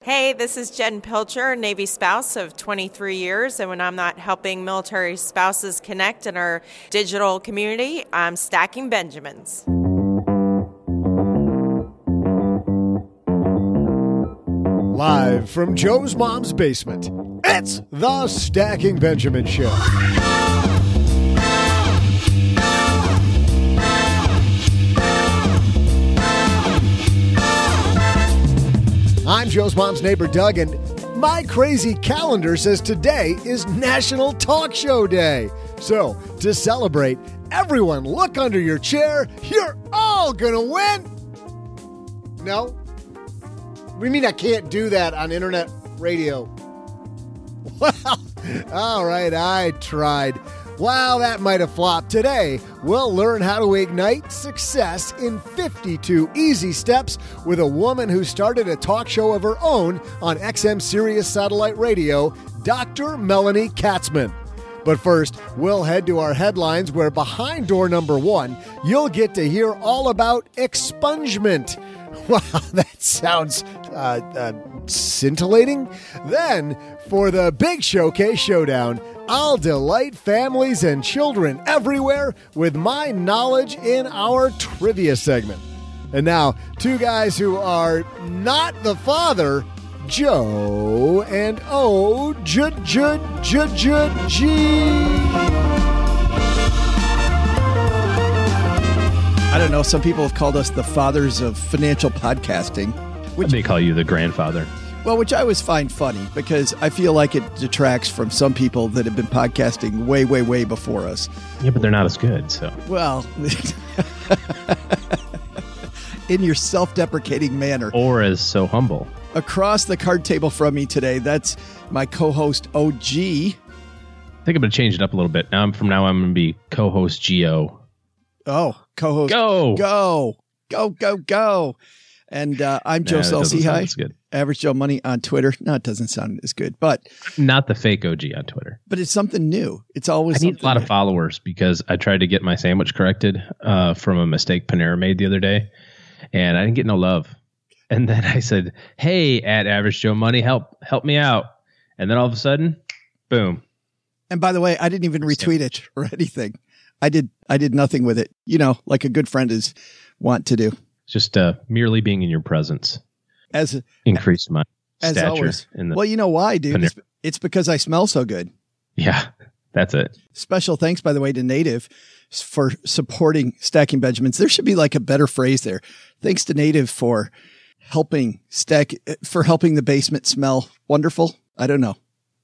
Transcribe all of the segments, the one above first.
Hey, this is Jen Pilcher, Navy spouse of 23 years. And when I'm not helping military spouses connect in our digital community, I'm stacking Benjamins. Live from Joe's mom's basement, it's the Stacking Benjamin Show. I'm Joe's mom's neighbor, Doug, and my crazy calendar says today is National Talk Show Day. So, to celebrate, everyone look under your chair. You're all gonna win. No? We mean I can't do that on internet radio. Well, all right, I tried. While that might have flopped today, we'll learn how to ignite success in 52 easy steps with a woman who started a talk show of her own on XM Sirius Satellite Radio, Dr. Melanie Katzman. But first, we'll head to our headlines where behind door number one, you'll get to hear all about expungement. Wow, that sounds uh, uh, scintillating. Then, for the big showcase showdown, I'll delight families and children everywhere with my knowledge in our trivia segment. And now, two guys who are not the father, Joe and O J J J J G. I don't know. Some people have called us the fathers of financial podcasting. Which they call you the grandfather. Well, which I always find funny because I feel like it detracts from some people that have been podcasting way, way, way before us. Yeah, but they're not as good. So, well, in your self deprecating manner, or as so humble. Across the card table from me today, that's my co host, OG. I think I'm going to change it up a little bit. Now, from now on, I'm going to be co host Geo. Oh, co-host. Go, go, go, go, go. And uh, I'm Joe nah, Hi. good. Average Joe Money on Twitter. No, it doesn't sound as good, but not the fake OG on Twitter. But it's something new. It's always. I need a lot new. of followers because I tried to get my sandwich corrected uh, from a mistake Panera made the other day, and I didn't get no love. And then I said, "Hey, at Average Joe Money, help help me out." And then all of a sudden, boom. And by the way, I didn't even retweet it or anything. I did I did nothing with it. You know, like a good friend is want to do. Just uh, merely being in your presence as increased my as stature. Always. well, you know why, dude? It's, it's because I smell so good. Yeah, that's it. Special thanks, by the way, to Native for supporting Stacking Benjamins. There should be like a better phrase there. Thanks to Native for helping stack for helping the basement smell wonderful. I don't know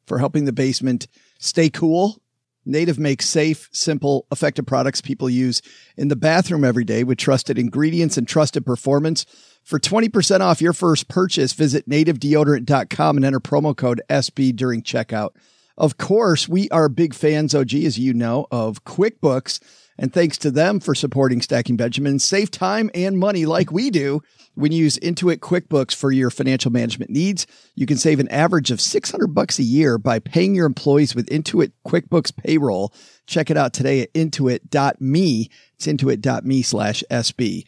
for helping the basement stay cool Native makes safe, simple, effective products people use in the bathroom every day with trusted ingredients and trusted performance. For 20% off your first purchase, visit nativedeodorant.com and enter promo code SB during checkout. Of course, we are big fans, OG, as you know, of QuickBooks. And thanks to them for supporting Stacking Benjamin. Save time and money like we do when you use Intuit QuickBooks for your financial management needs. You can save an average of 600 bucks a year by paying your employees with Intuit QuickBooks payroll. Check it out today at intuit.me. It's intuit.me slash SB.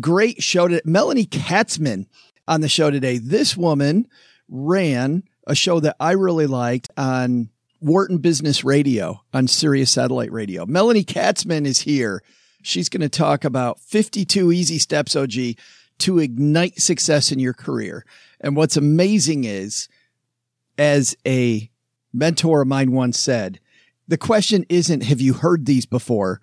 Great show today. Melanie Katzman on the show today. This woman ran a show that I really liked on Wharton Business Radio on Sirius Satellite Radio. Melanie Katzman is here. She's going to talk about 52 easy steps, OG, to ignite success in your career. And what's amazing is, as a mentor of mine once said, the question isn't, have you heard these before?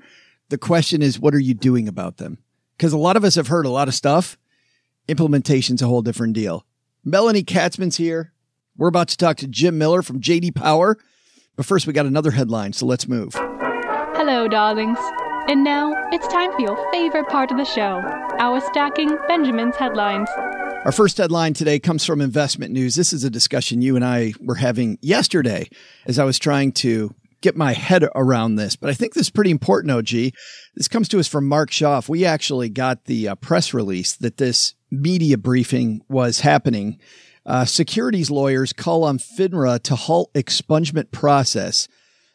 The question is, what are you doing about them? Because a lot of us have heard a lot of stuff Implementation's a whole different deal. Melanie Katzman's here. We're about to talk to Jim Miller from JD Power. But first, we got another headline, so let's move. Hello, darlings. And now it's time for your favorite part of the show our Stacking Benjamin's headlines. Our first headline today comes from Investment News. This is a discussion you and I were having yesterday as I was trying to get my head around this, but I think this is pretty important, OG. This comes to us from Mark Schoeff. We actually got the uh, press release that this media briefing was happening. Uh, securities lawyers call on FINRA to halt expungement process.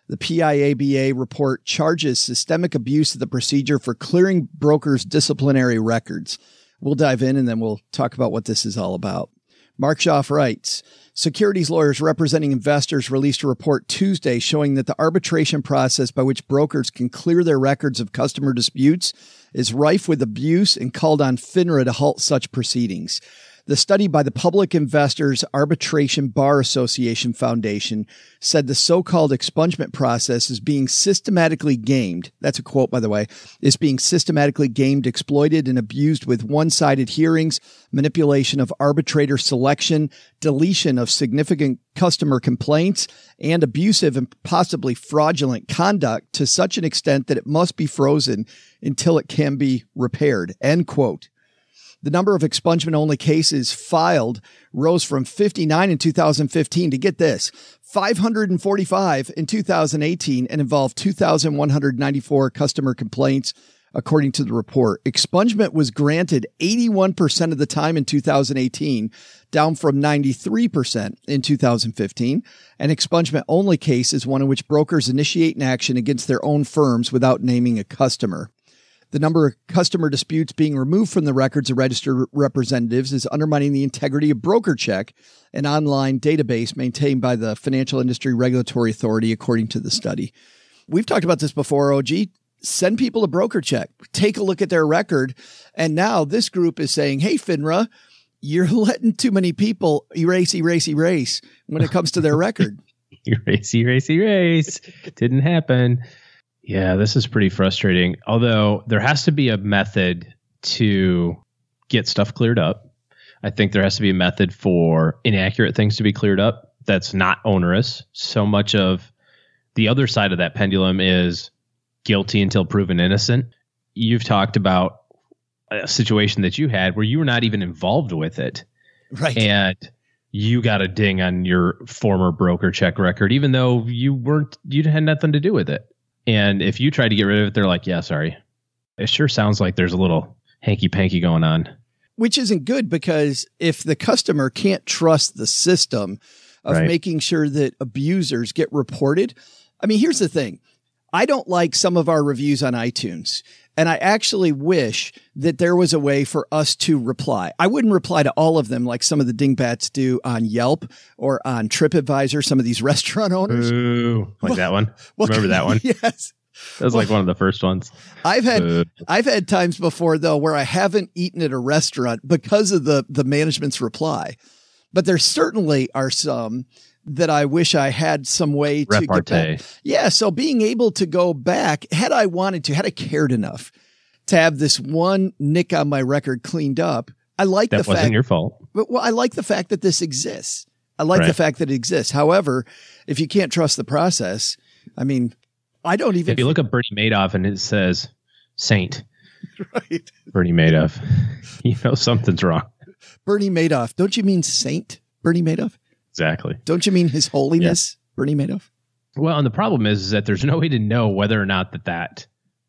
The PIABA report charges systemic abuse of the procedure for clearing brokers' disciplinary records. We'll dive in and then we'll talk about what this is all about. Mark Schoeff writes, Securities lawyers representing investors released a report Tuesday showing that the arbitration process by which brokers can clear their records of customer disputes is rife with abuse and called on FINRA to halt such proceedings. The study by the Public Investors Arbitration Bar Association Foundation said the so-called expungement process is being systematically gamed. That's a quote, by the way, is being systematically gamed, exploited, and abused with one-sided hearings, manipulation of arbitrator selection, deletion of significant customer complaints, and abusive and possibly fraudulent conduct to such an extent that it must be frozen until it can be repaired. End quote. The number of expungement only cases filed rose from 59 in 2015 to get this 545 in 2018 and involved 2,194 customer complaints. According to the report, expungement was granted 81% of the time in 2018, down from 93% in 2015. An expungement only case is one in which brokers initiate an action against their own firms without naming a customer. The number of customer disputes being removed from the records of registered representatives is undermining the integrity of BrokerCheck, an online database maintained by the Financial Industry Regulatory Authority, according to the study. We've talked about this before, OG. Send people to BrokerCheck, take a look at their record. And now this group is saying, hey, FINRA, you're letting too many people erase, erase, erase when it comes to their record. erase, erase, erase. Didn't happen. Yeah, this is pretty frustrating. Although there has to be a method to get stuff cleared up. I think there has to be a method for inaccurate things to be cleared up that's not onerous. So much of the other side of that pendulum is guilty until proven innocent. You've talked about a situation that you had where you were not even involved with it. Right. And you got a ding on your former BrokerCheck record, even though you weren't, you had nothing to do with it. And if you try to get rid of it, they're like, yeah, sorry. It sure sounds like there's a little hanky panky going on. Which isn't good because if the customer can't trust the system of right. making sure that abusers get reported, I mean, here's the thing. I don't like some of our reviews on iTunes. And I actually wish that there was a way for us to reply. I wouldn't reply to all of them like some of the dingbats do on Yelp or on TripAdvisor, some of these restaurant owners. Ooh, like well, that one. Well, Remember that one? Yes. That was well, like one of the first ones. I've had uh, I've had times before though where I haven't eaten at a restaurant because of the the management's reply. But there certainly are some that I wish I had some way to Repartee. get back. Yeah. So being able to go back, had I wanted to, had I cared enough to have this one nick on my record cleaned up, I like that the fact. That wasn't your fault. But well, I like the fact that this exists. I like right. the fact that it exists. However, if you can't trust the process, I mean, I don't even. If you look up Bernie Madoff and it says Saint, right? Bernie Madoff, you know something's wrong. Bernie Madoff. Don't you mean Saint Bernie Madoff? Exactly. Don't you mean His Holiness yeah. Bernie Madoff? Well, and the problem is, is that there's no way to know whether or not that that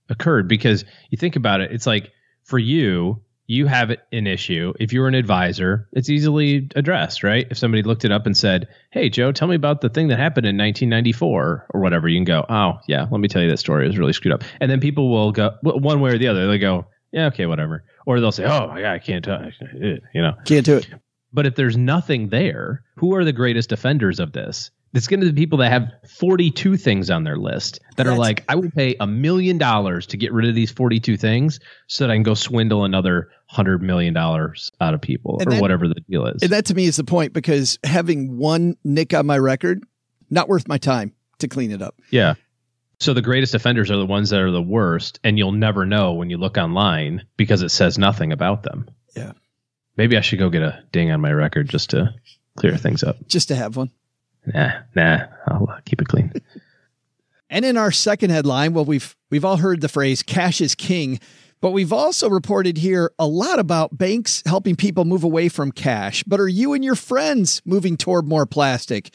occurred because you think about it, it's like for you, you have an issue. If you're an advisor, it's easily addressed, right? If somebody looked it up and said, "Hey, Joe, tell me about the thing that happened in 1994 or whatever," you can go, "Oh, yeah, let me tell you that story. It was really screwed up." And then people will go one way or the other. They go, "Yeah, okay, whatever," or they'll say, "Oh, yeah, I can't, uh, you know, can't do it." But if there's nothing there, who are the greatest offenders of this? It's going to be people that have 42 things on their list that That's, are like, I will pay a million dollars to get rid of these 42 things so that I can go swindle another hundred million dollars out of people or that, whatever the deal is. And that to me is the point because having one nick on my record, not worth my time to clean it up. Yeah. So the greatest offenders are the ones that are the worst, and you'll never know when you look online because it says nothing about them. Yeah. Maybe I should go get a ding on my record just to clear things up. Just to have one. Nah, nah, I'll uh, keep it clean. and in our second headline, well, we've we've all heard the phrase "cash is king," but we've also reported here a lot about banks helping people move away from cash. But are you and your friends moving toward more plastic?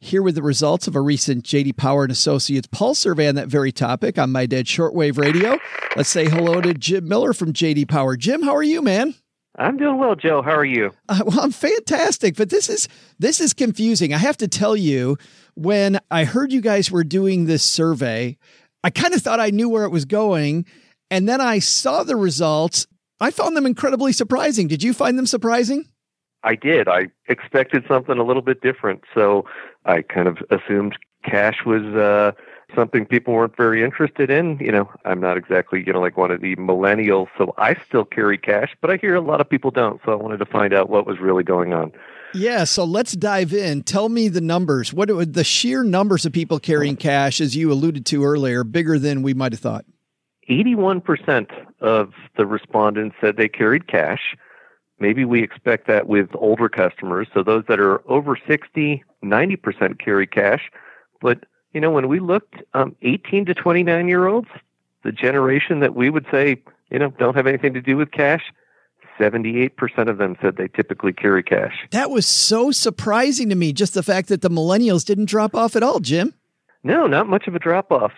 Here with the results of a recent JD Power and Associates pulse survey on that very topic on my dead shortwave radio. Let's say hello to Jim Miller from JD Power. Jim, how are you, man? I'm doing well, Joe. How are you? Uh, well, I'm fantastic, but this is this is confusing. I have to tell you, when I heard you guys were doing this survey, I kind of thought I knew where it was going, and then I saw the results. I found them incredibly surprising. Did you find them surprising? I did. I expected something a little bit different, so I kind of assumed cash was uh, something people weren't very interested in. You know, I'm not exactly, you know, like one of the millennials, so I still carry cash, but I hear a lot of people don't. So I wanted to find out what was really going on. Yeah, so let's dive in. Tell me the numbers. What are the sheer numbers of people carrying cash, as you alluded to earlier, bigger than we might have thought? 81% of the respondents said they carried cash. Maybe we expect that with older customers. So those that are over 60, 90% carry cash. But you know, when we looked um, 18 to 29 year olds, the generation that we would say, you know, don't have anything to do with cash, 78% of them said they typically carry cash. That was so surprising to me, just the fact that the millennials didn't drop off at all, Jim. No, not much of a drop off.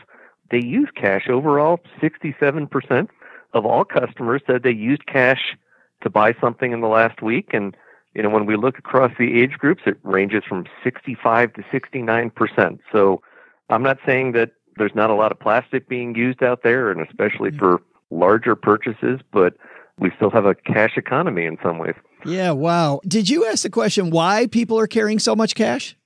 They use cash overall. 67% of all customers said they used cash to buy something in the last week. And, you know, when we look across the age groups, it ranges from 65 to 69%. So I'm not saying that there's not a lot of plastic being used out there, and especially for larger purchases, but we still have a cash economy in some ways. Yeah, wow. Did you ask the question why people are carrying so much cash?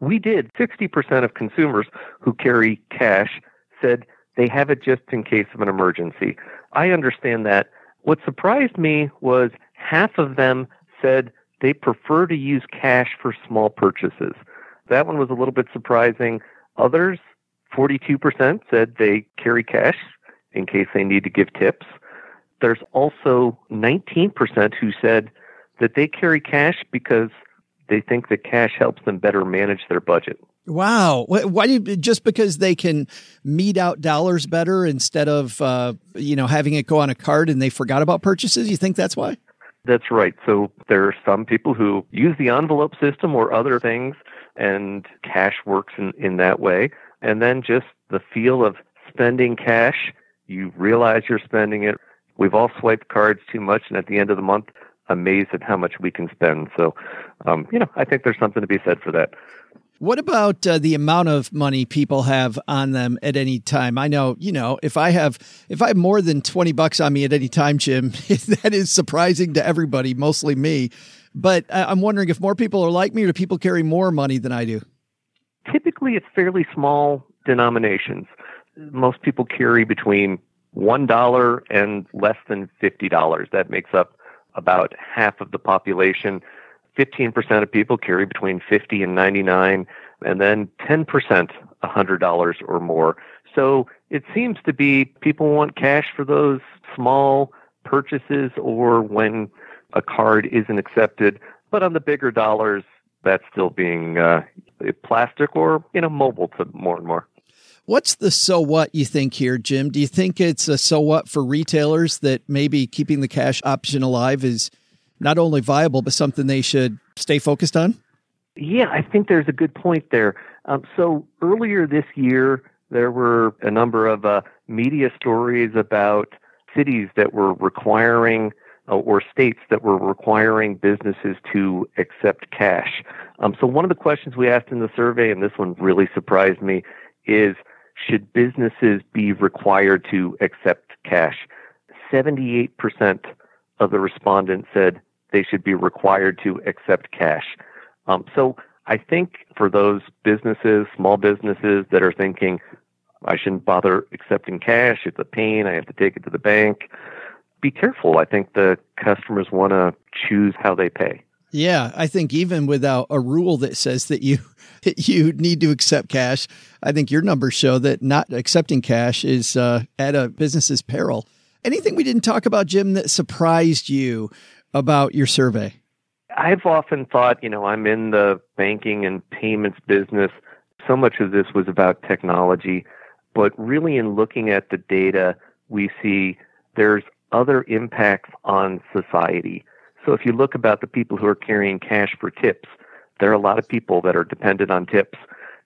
We did. 60% of consumers who carry cash said they have it just in case of an emergency. I understand that. What surprised me was half of them said they prefer to use cash for small purchases. That one was a little bit surprising. Others, 42%, said they carry cash in case they need to give tips. There's also 19% who said that they carry cash because they think that cash helps them better manage their budget. Wow. Why do you, just because they can mete out dollars better instead of, uh, you know, having it go on a card and they forgot about purchases? You think that's why? That's right. So there are some people who use the envelope system or other things and cash works in, in that way. And then just the feel of spending cash, you realize you're spending it. We've all swiped cards too much, and at the end of the month, amazed at how much we can spend. So, um, you know, I think there's something to be said for that. What about uh, the amount of money people have on them at any time? I know, you know, if I have if I have more than 20 bucks on me at any time, Jim, that is surprising to everybody, mostly me. But I'm wondering if more people are like me or do people carry more money than I do? Typically, it's fairly small denominations. Most people carry between $1 and less than $50. That makes up about half of the population. 15% of people carry between 50 and 99 and then 10% $100 or more. So it seems to be people want cash for those small purchases or when a card isn't accepted. But on the bigger dollars, that's still being uh, plastic or you know mobile to more and more. What's the so what you think here, Jim? Do you think it's a so what for retailers that maybe keeping the cash option alive is not only viable but something they should stay focused on? Yeah, I think there's a good point there. Um, so earlier this year, there were a number of uh, media stories about cities that were requiring uh, or states that were requiring businesses to accept cash. Um, so one of the questions we asked in the survey, and this one really surprised me, is should businesses be required to accept cash? 78% of the respondents said they should be required to accept cash. Um, so I think for those businesses, small businesses that are thinking, I shouldn't bother accepting cash, it's a pain, I have to take it to the bank be careful. I think the customers want to choose how they pay. Yeah, I think even without a rule that says that you you need to accept cash, I think your numbers show that not accepting cash is uh, at a business's peril. Anything we didn't talk about, Jim, that surprised you about your survey? I've often thought, you know, I'm in the banking and payments business. So much of this was about technology, but really in looking at the data, we see there's other impacts on society. So if you look about the people who are carrying cash for tips, there are a lot of people that are dependent on tips.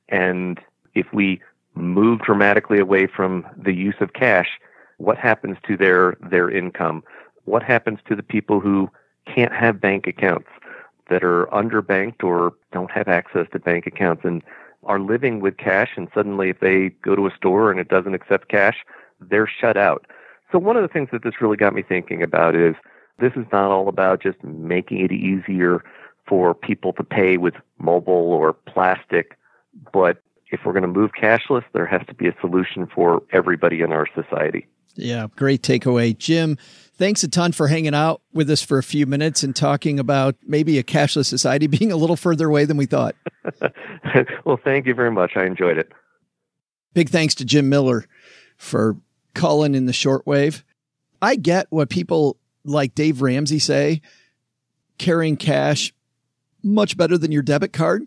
And if we move dramatically away from the use of cash, what happens to their, their income? What happens to the people who can't have bank accounts that are underbanked or don't have access to bank accounts and are living with cash and suddenly if they go to a store and it doesn't accept cash, they're shut out. So one of the things that this really got me thinking about is this is not all about just making it easier for people to pay with mobile or plastic, but if we're going to move cashless, there has to be a solution for everybody in our society. Yeah, great takeaway. Jim, thanks a ton for hanging out with us for a few minutes and talking about maybe a cashless society being a little further away than we thought. well, thank you very much. I enjoyed it. Big thanks to Jim Miller for calling in the shortwave. I get what people like Dave Ramsey say carrying cash much better than your debit card.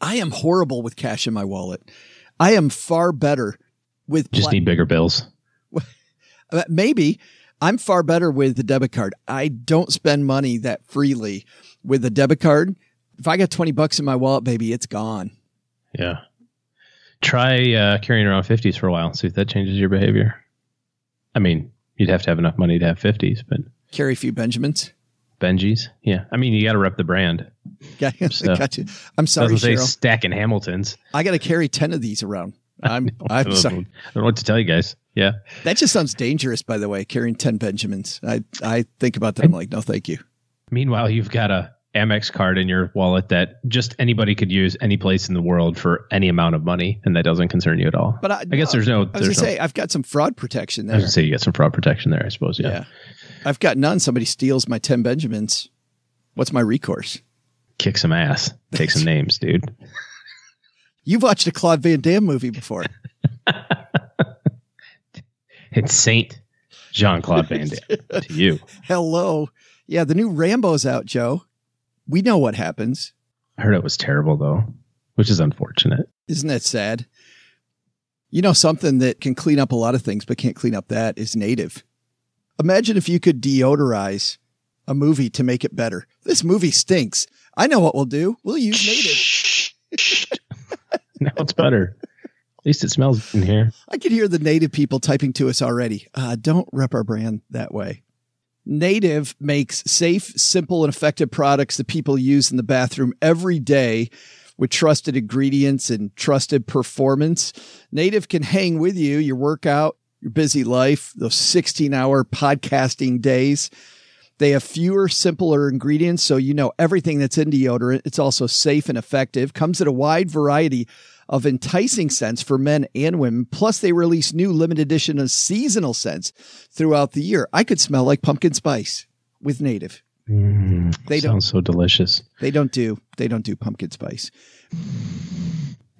I am horrible with cash in my wallet. I am far better with just pla- need bigger bills. Maybe I'm far better with the debit card. I don't spend money that freely with the debit card. If I got 20 bucks in my wallet, baby, it's gone. Yeah. Try uh, carrying around 50s for a while. and See if that changes your behavior. I mean, you'd have to have enough money to have 50s, but carry a few Benjamins. Benjis. Yeah. I mean, you got to rep the brand. Yeah, so, got you. I'm sorry, Cheryl. say stacking Hamiltons. I got to carry 10 of these around. I'm, I'm sorry. I don't know what to tell you guys. Yeah. That just sounds dangerous, by the way, carrying 10 Benjamins. I, I think about that. I'm like, no, thank you. Meanwhile, you've got a Amex card in your wallet that just anybody could use any place in the world for any amount of money, and that doesn't concern you at all. But I, I guess there's no. I was going to say I've got some fraud protection there. I was going to say you got some fraud protection there. I suppose. Yeah. yeah. I've got none. Somebody steals my ten Benjamins. What's my recourse? Kick some ass. Take some names, dude. You've watched a Claude Van Damme movie before. it's Saint Jean Claude Van Damme to you. Hello. Yeah, the new Rambo's out, Joe. We know what happens. I heard it was terrible though, which is unfortunate. Isn't that sad? You know, something that can clean up a lot of things, but can't clean up that is native. Imagine if you could deodorize a movie to make it better. This movie stinks. I know what we'll do. We'll use native. now it's better. At least it smells in here. I can hear the native people typing to us already. Uh, don't rep our brand that way. Native makes safe, simple, and effective products that people use in the bathroom every day with trusted ingredients and trusted performance. Native can hang with you, your workout, your busy life, those 16 hour podcasting days. They have fewer, simpler ingredients, so you know everything that's in deodorant. It's also safe and effective, comes in a wide variety of enticing scents for men and women. Plus, they release new limited edition of seasonal scents throughout the year. I could smell like pumpkin spice with native. Mm, they don't so delicious. They don't do they don't do pumpkin spice.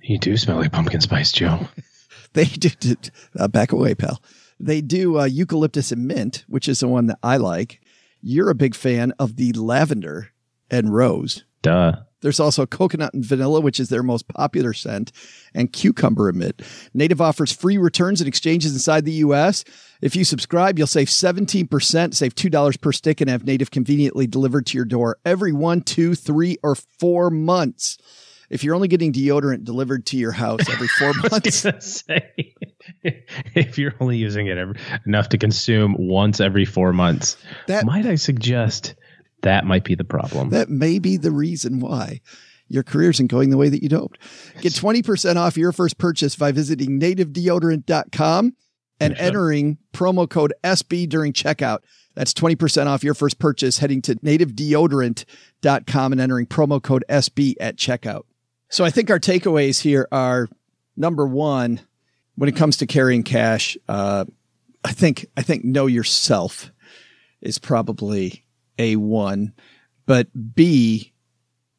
You do smell like pumpkin spice, Joe. they do. do uh, back away, pal. They do uh, eucalyptus and mint, which is the one that I like. You're a big fan of the lavender and rose. Duh. There's also coconut and vanilla, which is their most popular scent, and cucumber mint. Native offers free returns and exchanges inside the U.S. If you subscribe, you'll save 17%, save $2 per stick, and have Native conveniently delivered to your door every one, two, three, or four months. If you're only getting deodorant delivered to your house every four months, say, if you're only using it every, enough to consume once every four months, that might I suggest that might be the problem. That may be the reason why your career isn't going the way that you don't. Get 20% off your first purchase by visiting nativedeodorant.com and entering promo code SB during checkout. That's 20% off your first purchase heading to nativedeodorant.com and entering promo code SB at checkout. So I think our takeaways here are number one, when it comes to carrying cash, uh, I think, I think know yourself is probably a one, but B,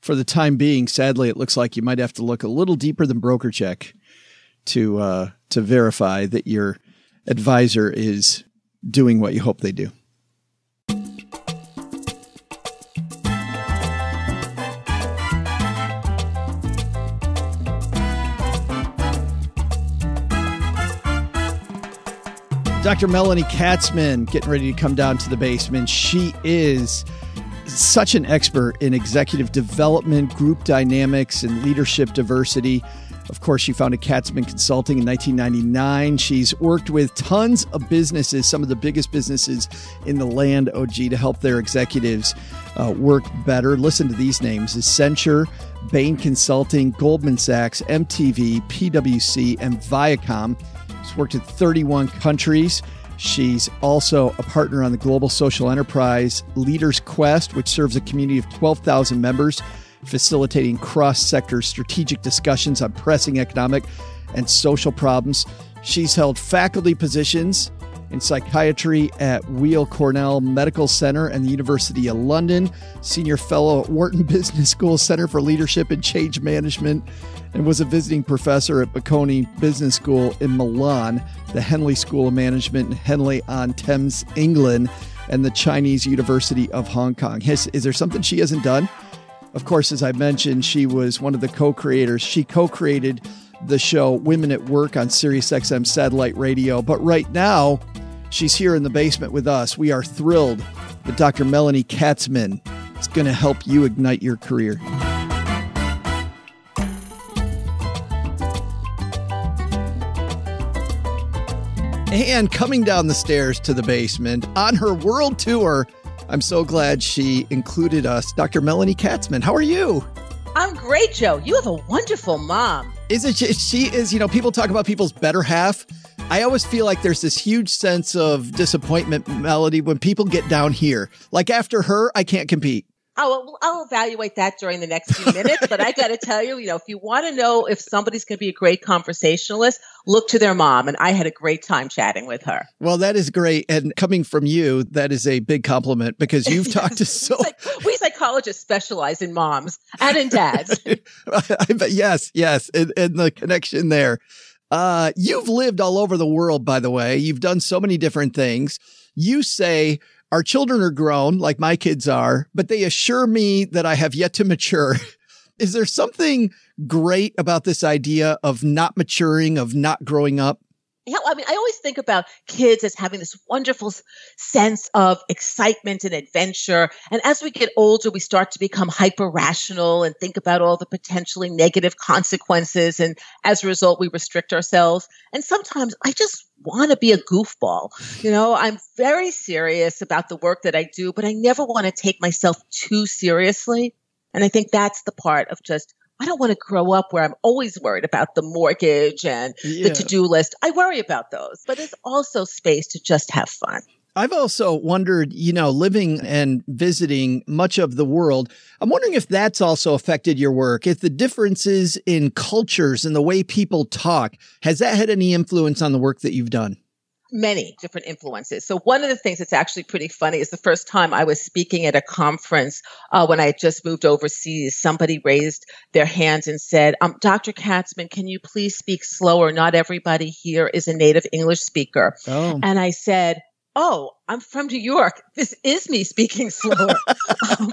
for the time being, sadly, it looks like you might have to look a little deeper than BrokerCheck to uh, to verify that your advisor is doing what you hope they do. Dr. Melanie Katzman getting ready to come down to the basement. She is such an expert in executive development, group dynamics, and leadership diversity. Of course, she founded Katzman Consulting in 1999. She's worked with tons of businesses, some of the biggest businesses in the land, OG, to help their executives uh, work better. Listen to these names Accenture, Bain Consulting, Goldman Sachs, MTV, PWC, and Viacom. She's worked in 31 countries. She's also a partner on the global social enterprise Leaders Quest, which serves a community of 12,000 members facilitating cross sector strategic discussions on pressing economic and social problems. She's held faculty positions in psychiatry at Weill Cornell Medical Center and the University of London, senior fellow at Wharton Business School Center for Leadership and Change Management, and was a visiting professor at Bocconi Business School in Milan, the Henley School of Management in Henley on Thames, England, and the Chinese University of Hong Kong. Has, is there something she hasn't done? Of course, as I mentioned, she was one of the co creators. She co created the show Women at Work on SiriusXM satellite radio. But right now, she's here in the basement with us. We are thrilled that Dr. Melanie Katzman is going to help you ignite your career. And coming down the stairs to the basement on her world tour I'm so glad she included us. Dr. Melanie Katzman, how are you? I'm great, Joe. You have a wonderful mom. Is it? She is, you know, people talk about people's better half. I always feel like there's this huge sense of disappointment, Melody, when people get down here. Like after her, I can't compete. I'll, I'll evaluate that during the next few minutes. but I got to tell you, you know, if you want to know if somebody's going to be a great conversationalist, look to their mom. And I had a great time chatting with her. Well, that is great. And coming from you, that is a big compliment because you've talked to so. like, we psychologists specialize in moms and in dads. yes, yes. And, and the connection there. Uh, you've lived all over the world, by the way. You've done so many different things. You say, our children are grown, like my kids are, but they assure me that I have yet to mature. Is there something great about this idea of not maturing, of not growing up? Yeah, I mean, I always think about kids as having this wonderful sense of excitement and adventure. And as we get older, we start to become hyper rational and think about all the potentially negative consequences. And as a result, we restrict ourselves. And sometimes I just want to be a goofball. You know, I'm very serious about the work that I do, but I never want to take myself too seriously. And I think that's the part of just I don't want to grow up where I'm always worried about the mortgage and yeah. the to do list. I worry about those, but there's also space to just have fun. I've also wondered, you know, living and visiting much of the world, I'm wondering if that's also affected your work. If the differences in cultures and the way people talk, has that had any influence on the work that you've done? many different influences. So one of the things that's actually pretty funny is the first time I was speaking at a conference uh, when I just moved overseas, somebody raised their hands and said, um, Dr. Katzman, can you please speak slower? Not everybody here is a native English speaker. Oh. And I said, oh, I'm from New York. This is me speaking slower. um,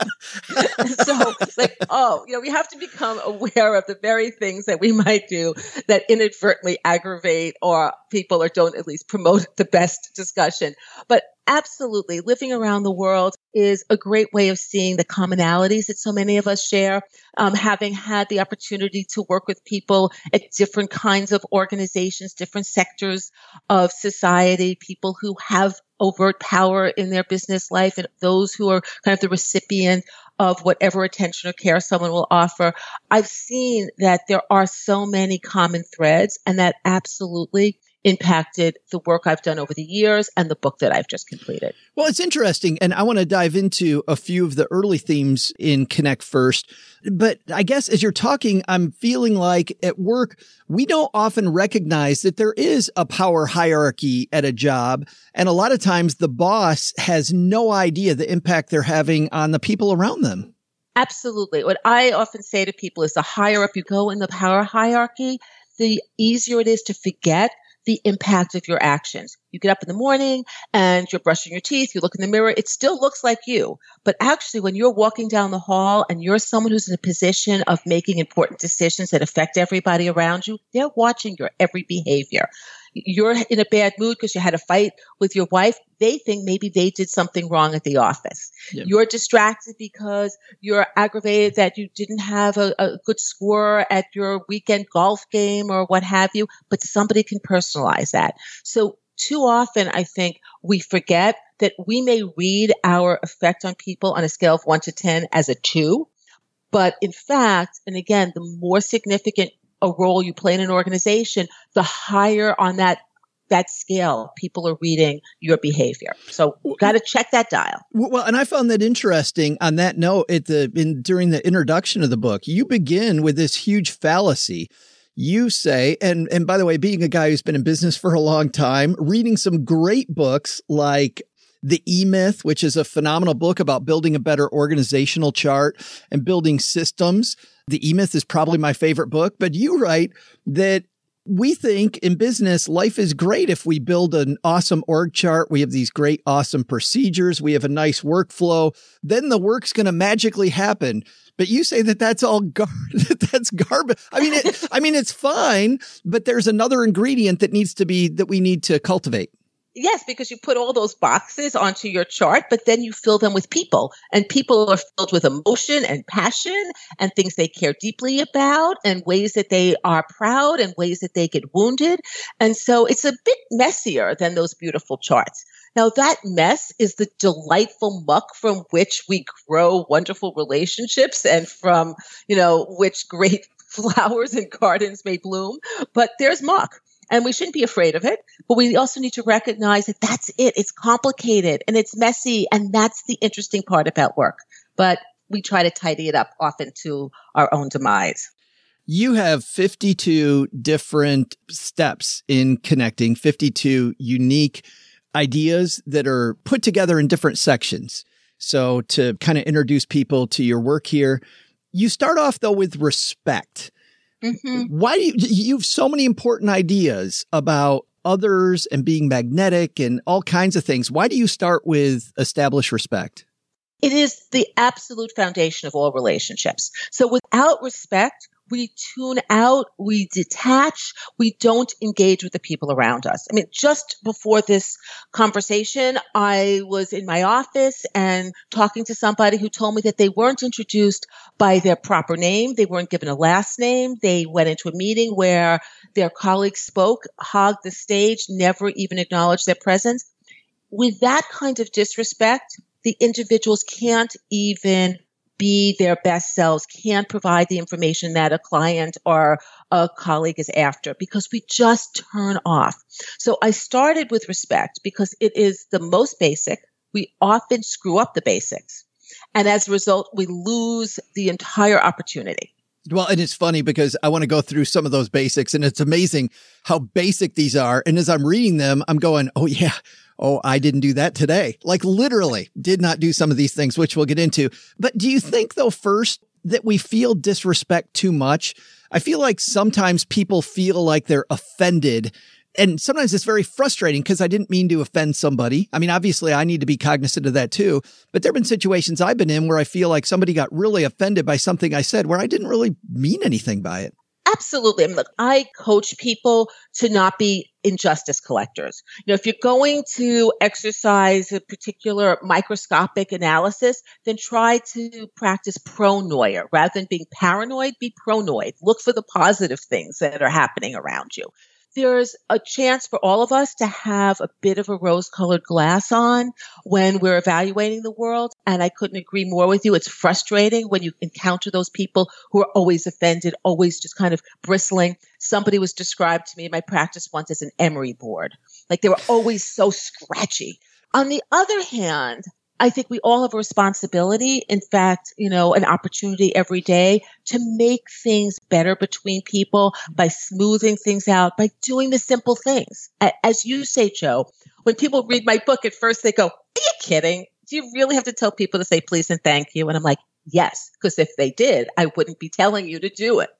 so, like, oh, you know, we have to become aware of the very things that we might do that inadvertently aggravate or people or don't at least promote the best discussion. But absolutely, living around the world is a great way of seeing the commonalities that so many of us share. Um, having had the opportunity to work with people at different kinds of organizations, different sectors of society, people who have overt power in their business life and those who are kind of the recipient of whatever attention or care someone will offer. I've seen that there are so many common threads and that absolutely impacted the work I've done over the years and the book that I've just completed. Well, it's interesting. And I want to dive into a few of the early themes in Connect First. But I guess as you're talking, I'm feeling like at work, we don't often recognize that there is a power hierarchy at a job. And a lot of times the boss has no idea the impact they're having on the people around them. Absolutely. What I often say to people is the higher up you go in the power hierarchy, the easier it is to forget the impact of your actions. You get up in the morning and you're brushing your teeth, you look in the mirror, it still looks like you. But actually, when you're walking down the hall and you're someone who's in a position of making important decisions that affect everybody around you, they're watching your every behavior. You're in a bad mood because you had a fight with your wife, they think maybe they did something wrong at the office. Yep. You're distracted because you're aggravated that you didn't have a, a, good score at your weekend golf game or what have you, but somebody can personalize that. So too often, I think we forget that we may read our effect on people on a scale of one to 10 as a two. But in fact, and again, the more significant a role you play in an organization, the higher on that that scale people are reading your behavior. So got to check that dial. Well, and I found that interesting on that note at the in during the introduction of the book. You begin with this huge fallacy. You say, and and by the way, being a guy who's been in business for a long time, reading some great books like the E Myth, which is a phenomenal book about building a better organizational chart and building systems. The E Myth is probably my favorite book, but you write that we think in business, life is great if we build an awesome org chart. We have these great, awesome procedures. We have a nice workflow. Then the work's going to magically happen. But you say that that's all gar- that's garbage. I mean, it, I mean, it's fine, but there's another ingredient that needs to be that we need to cultivate. Yes, because you put all those boxes onto your chart, but then you fill them with people. And people are filled with emotion and passion and things they care deeply about and ways that they are proud and ways that they get wounded. And so it's a bit messier than those beautiful charts. Now that mess is the delightful muck from which we grow wonderful relationships and from, you know, which great flowers and gardens may bloom. But there's muck and we shouldn't be afraid of it but we also need to recognize that that's it. It's complicated and it's messy and that's the interesting part about work. But we try to tidy it up often to our own demise. You have 52 different steps in connecting 52 unique ideas that are put together in different sections. So to kind of introduce people to your work here you start off though with respect Mm-hmm. Why do you, you have so many important ideas about others and being magnetic and all kinds of things. Why do you start with establish respect? It is the absolute foundation of all relationships. So without respect, we tune out, we detach, we don't engage with the people around us. I mean, just before this conversation, I was in my office and talking to somebody who told me that they weren't introduced by their proper name. They weren't given a last name. They went into a meeting where their colleagues spoke, hogged the stage, never even acknowledged their presence. With that kind of disrespect, the individuals can't even be their best selves, can't provide the information that a client or a colleague is after because we just turn off. So I started with respect because it is the most basic. We often screw up the basics. And as a result, we lose the entire opportunity. Well, and it's funny because I want to go through some of those basics and it's amazing how basic these are. And as I'm reading them, I'm going, Oh yeah, Oh, I didn't do that today. Like literally did not do some of these things, which we'll get into. But do you think though, first that we feel disrespect too much? I feel like sometimes people feel like they're offended and sometimes it's very frustrating because I didn't mean to offend somebody. I mean, obviously I need to be cognizant of that too, but there've been situations I've been in where I feel like somebody got really offended by something I said where I didn't really mean anything by it. Absolutely. I mean, look, I coach people to not be injustice collectors. You know, if you're going to exercise a particular microscopic analysis, then try to practice pronoia rather than being paranoid, be pronoid. Look for the positive things that are happening around you there's a chance for all of us to have a bit of a rose colored glass on when we're evaluating the world. And I couldn't agree more with you. It's frustrating when you encounter those people who are always offended, always just kind of bristling. Somebody was described to me in my practice once as an emery board. Like they were always so scratchy. On the other hand, I think we all have a responsibility, in fact, you know, an opportunity every day to make things better between people by smoothing things out, by doing the simple things. As you say, Joe, when people read my book, at first they go, Are you kidding? Do you really have to tell people to say please and thank you? And I'm like, Yes, because if they did, I wouldn't be telling you to do it.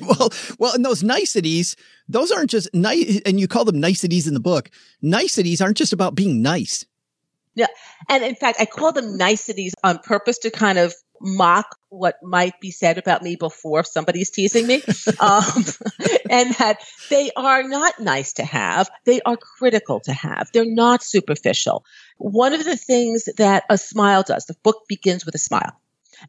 Well, well, and those niceties, those aren't just nice, and you call them niceties in the book. Niceties aren't just about being nice. Yeah. And in fact, I call them niceties on purpose to kind of mock what might be said about me before somebody's teasing me. um, and that they are not nice to have. They are critical to have. They're not superficial. One of the things that a smile does, the book begins with a smile.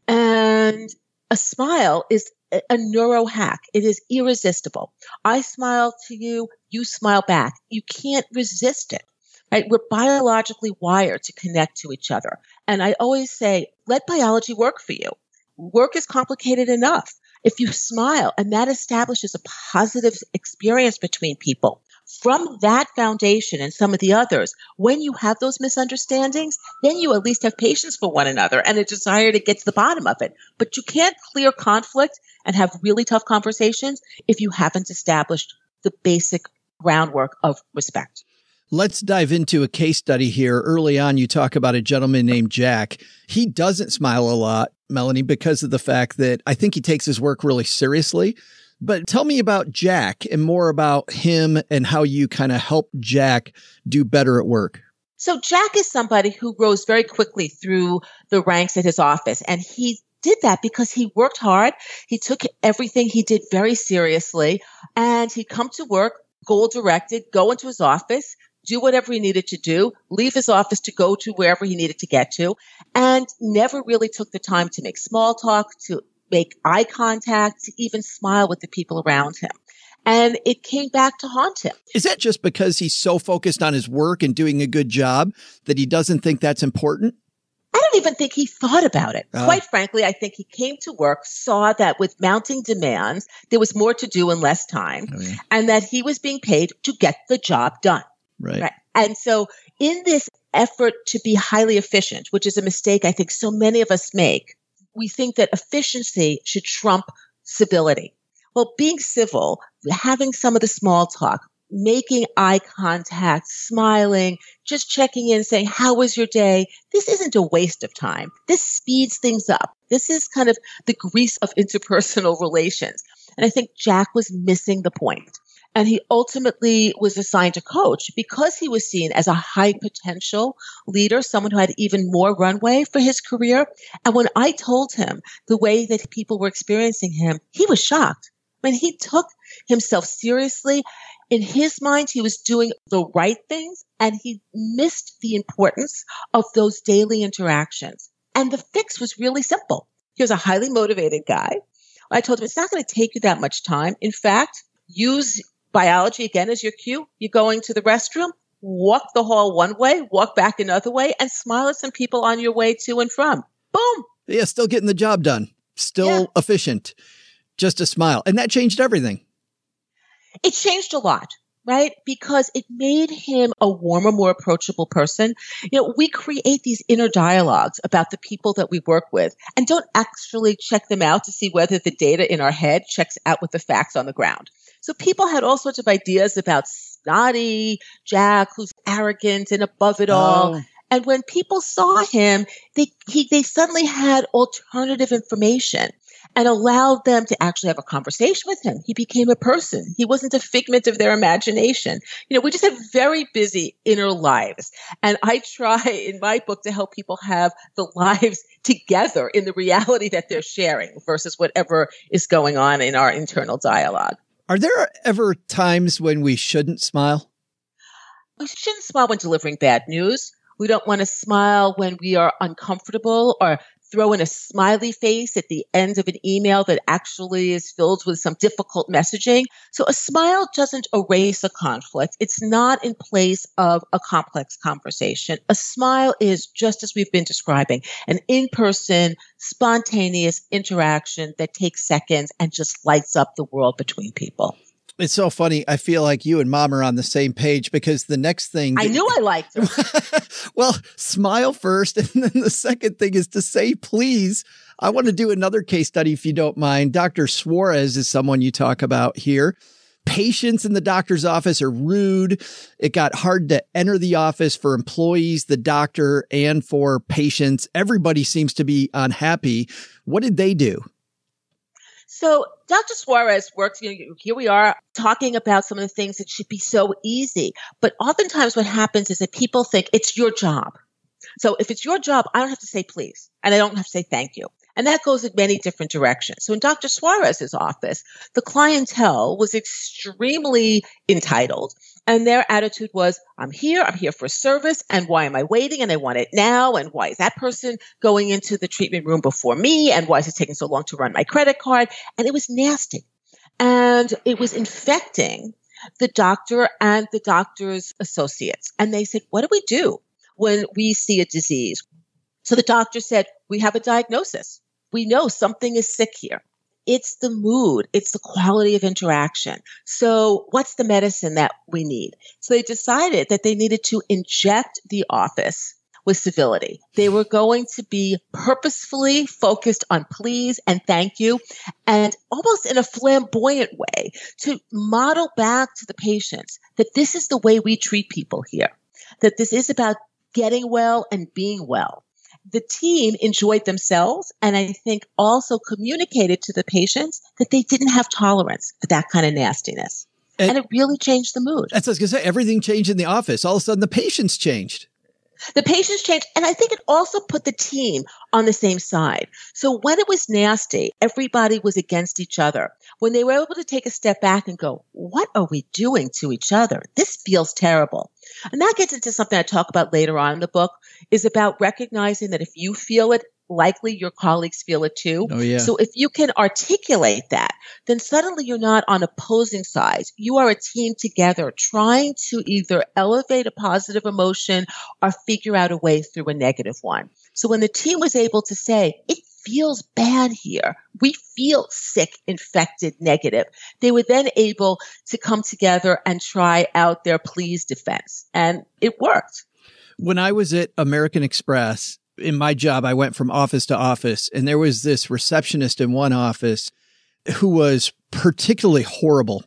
And a smile is a neuro hack. It is irresistible. I smile to you, you smile back. You can't resist it. Right? We're biologically wired to connect to each other. And I always say, let biology work for you. Work is complicated enough. If you smile and that establishes a positive experience between people, from that foundation and some of the others, when you have those misunderstandings, then you at least have patience for one another and a desire to get to the bottom of it. But you can't clear conflict and have really tough conversations if you haven't established the basic groundwork of respect. Let's dive into a case study here. Early on, you talk about a gentleman named Jack. He doesn't smile a lot, Melanie, because of the fact that I think he takes his work really seriously. But tell me about Jack and more about him and how you kind of help Jack do better at work. So Jack is somebody who rose very quickly through the ranks at his office and he did that because he worked hard. He took everything he did very seriously and he'd come to work goal directed, go into his office, do whatever he needed to do, leave his office to go to wherever he needed to get to, and never really took the time to make small talk, to make eye contact, to even smile with the people around him. And it came back to haunt him. Is that just because he's so focused on his work and doing a good job that he doesn't think that's important? I don't even think he thought about it. Uh, Quite frankly, I think he came to work, saw that with mounting demands, there was more to do in less time, oh and that he was being paid to get the job done. Right. right. And so in this effort to be highly efficient, which is a mistake I think so many of us make, we think that efficiency should trump civility. Well, being civil, having some of the small talk, making eye contact, smiling, just checking in, saying, how was your day? This isn't a waste of time. This speeds things up. This is kind of the grease of interpersonal relations. And I think Jack was missing the point. And he ultimately was assigned to coach because he was seen as a high potential leader, someone who had even more runway for his career. And when I told him the way that people were experiencing him, he was shocked. I mean, he took himself seriously. In his mind, he was doing the right things and he missed the importance of those daily interactions. And the fix was really simple. He was a highly motivated guy. I told him it's not going to take you that much time. In fact, use biology again is your cue. You're going to the restroom, walk the hall one way, walk back another way, and smile at some people on your way to and from. Boom. Yeah, still getting the job done. Still yeah. efficient. Just a smile. And that changed everything. It changed a lot right? Because it made him a warmer, more approachable person. You know, we create these inner dialogues about the people that we work with and don't actually check them out to see whether the data in our head checks out with the facts on the ground. So people had all sorts of ideas about snotty Jack, who's arrogant and above it all. Oh. And when people saw him, they he, they suddenly had alternative information and allowed them to actually have a conversation with him. He became a person. He wasn't a figment of their imagination. You know, we just have very busy inner lives. And I try in my book to help people have the lives together in the reality that they're sharing versus whatever is going on in our internal dialogue. Are there ever times when we shouldn't smile? We shouldn't smile when delivering bad news. We don't want to smile when we are uncomfortable or throw in a smiley face at the end of an email that actually is filled with some difficult messaging. So a smile doesn't erase a conflict. It's not in place of a complex conversation. A smile is just as we've been describing, an in-person, spontaneous interaction that takes seconds and just lights up the world between people. It's so funny. I feel like you and mom are on the same page because the next thing I knew I liked well, smile first. And then the second thing is to say, please. I want to do another case study if you don't mind. Dr. Suarez is someone you talk about here. Patients in the doctor's office are rude. It got hard to enter the office for employees, the doctor, and for patients. Everybody seems to be unhappy. What did they do? So Dr. Suarez works, you know, here we are talking about some of the things that should be so easy. But oftentimes what happens is that people think it's your job. So if it's your job, I don't have to say please and I don't have to say thank you. And that goes in many different directions. So in Dr. Suarez's office, the clientele was extremely entitled. And their attitude was, I'm here, I'm here for service, and why am I waiting? And I want it now. And why is that person going into the treatment room before me? And why is it taking so long to run my credit card? And it was nasty. And it was infecting the doctor and the doctor's associates. And they said, What do we do when we see a disease? So the doctor said, We have a diagnosis. We know something is sick here. It's the mood. It's the quality of interaction. So what's the medicine that we need? So they decided that they needed to inject the office with civility. They were going to be purposefully focused on please and thank you and almost in a flamboyant way to model back to the patients that this is the way we treat people here, that this is about getting well and being well. The team enjoyed themselves and I think also communicated to the patients that they didn't have tolerance for that kind of nastiness. And, and it really changed the mood. That's what I was going to say. Everything changed in the office. All of a sudden, the patients changed. The patients changed. And I think it also put the team on the same side. So when it was nasty, everybody was against each other. When they were able to take a step back and go, what are we doing to each other? This feels terrible. And that gets into something I talk about later on in the book is about recognizing that if you feel it, likely your colleagues feel it too. Oh, yeah. So if you can articulate that, then suddenly you're not on opposing sides. You are a team together trying to either elevate a positive emotion or figure out a way through a negative one. So when the team was able to say, it feels bad here. We feel sick, infected, negative. They were then able to come together and try out their please defense. And it worked. When I was at American Express, in my job, I went from office to office and there was this receptionist in one office who was particularly horrible.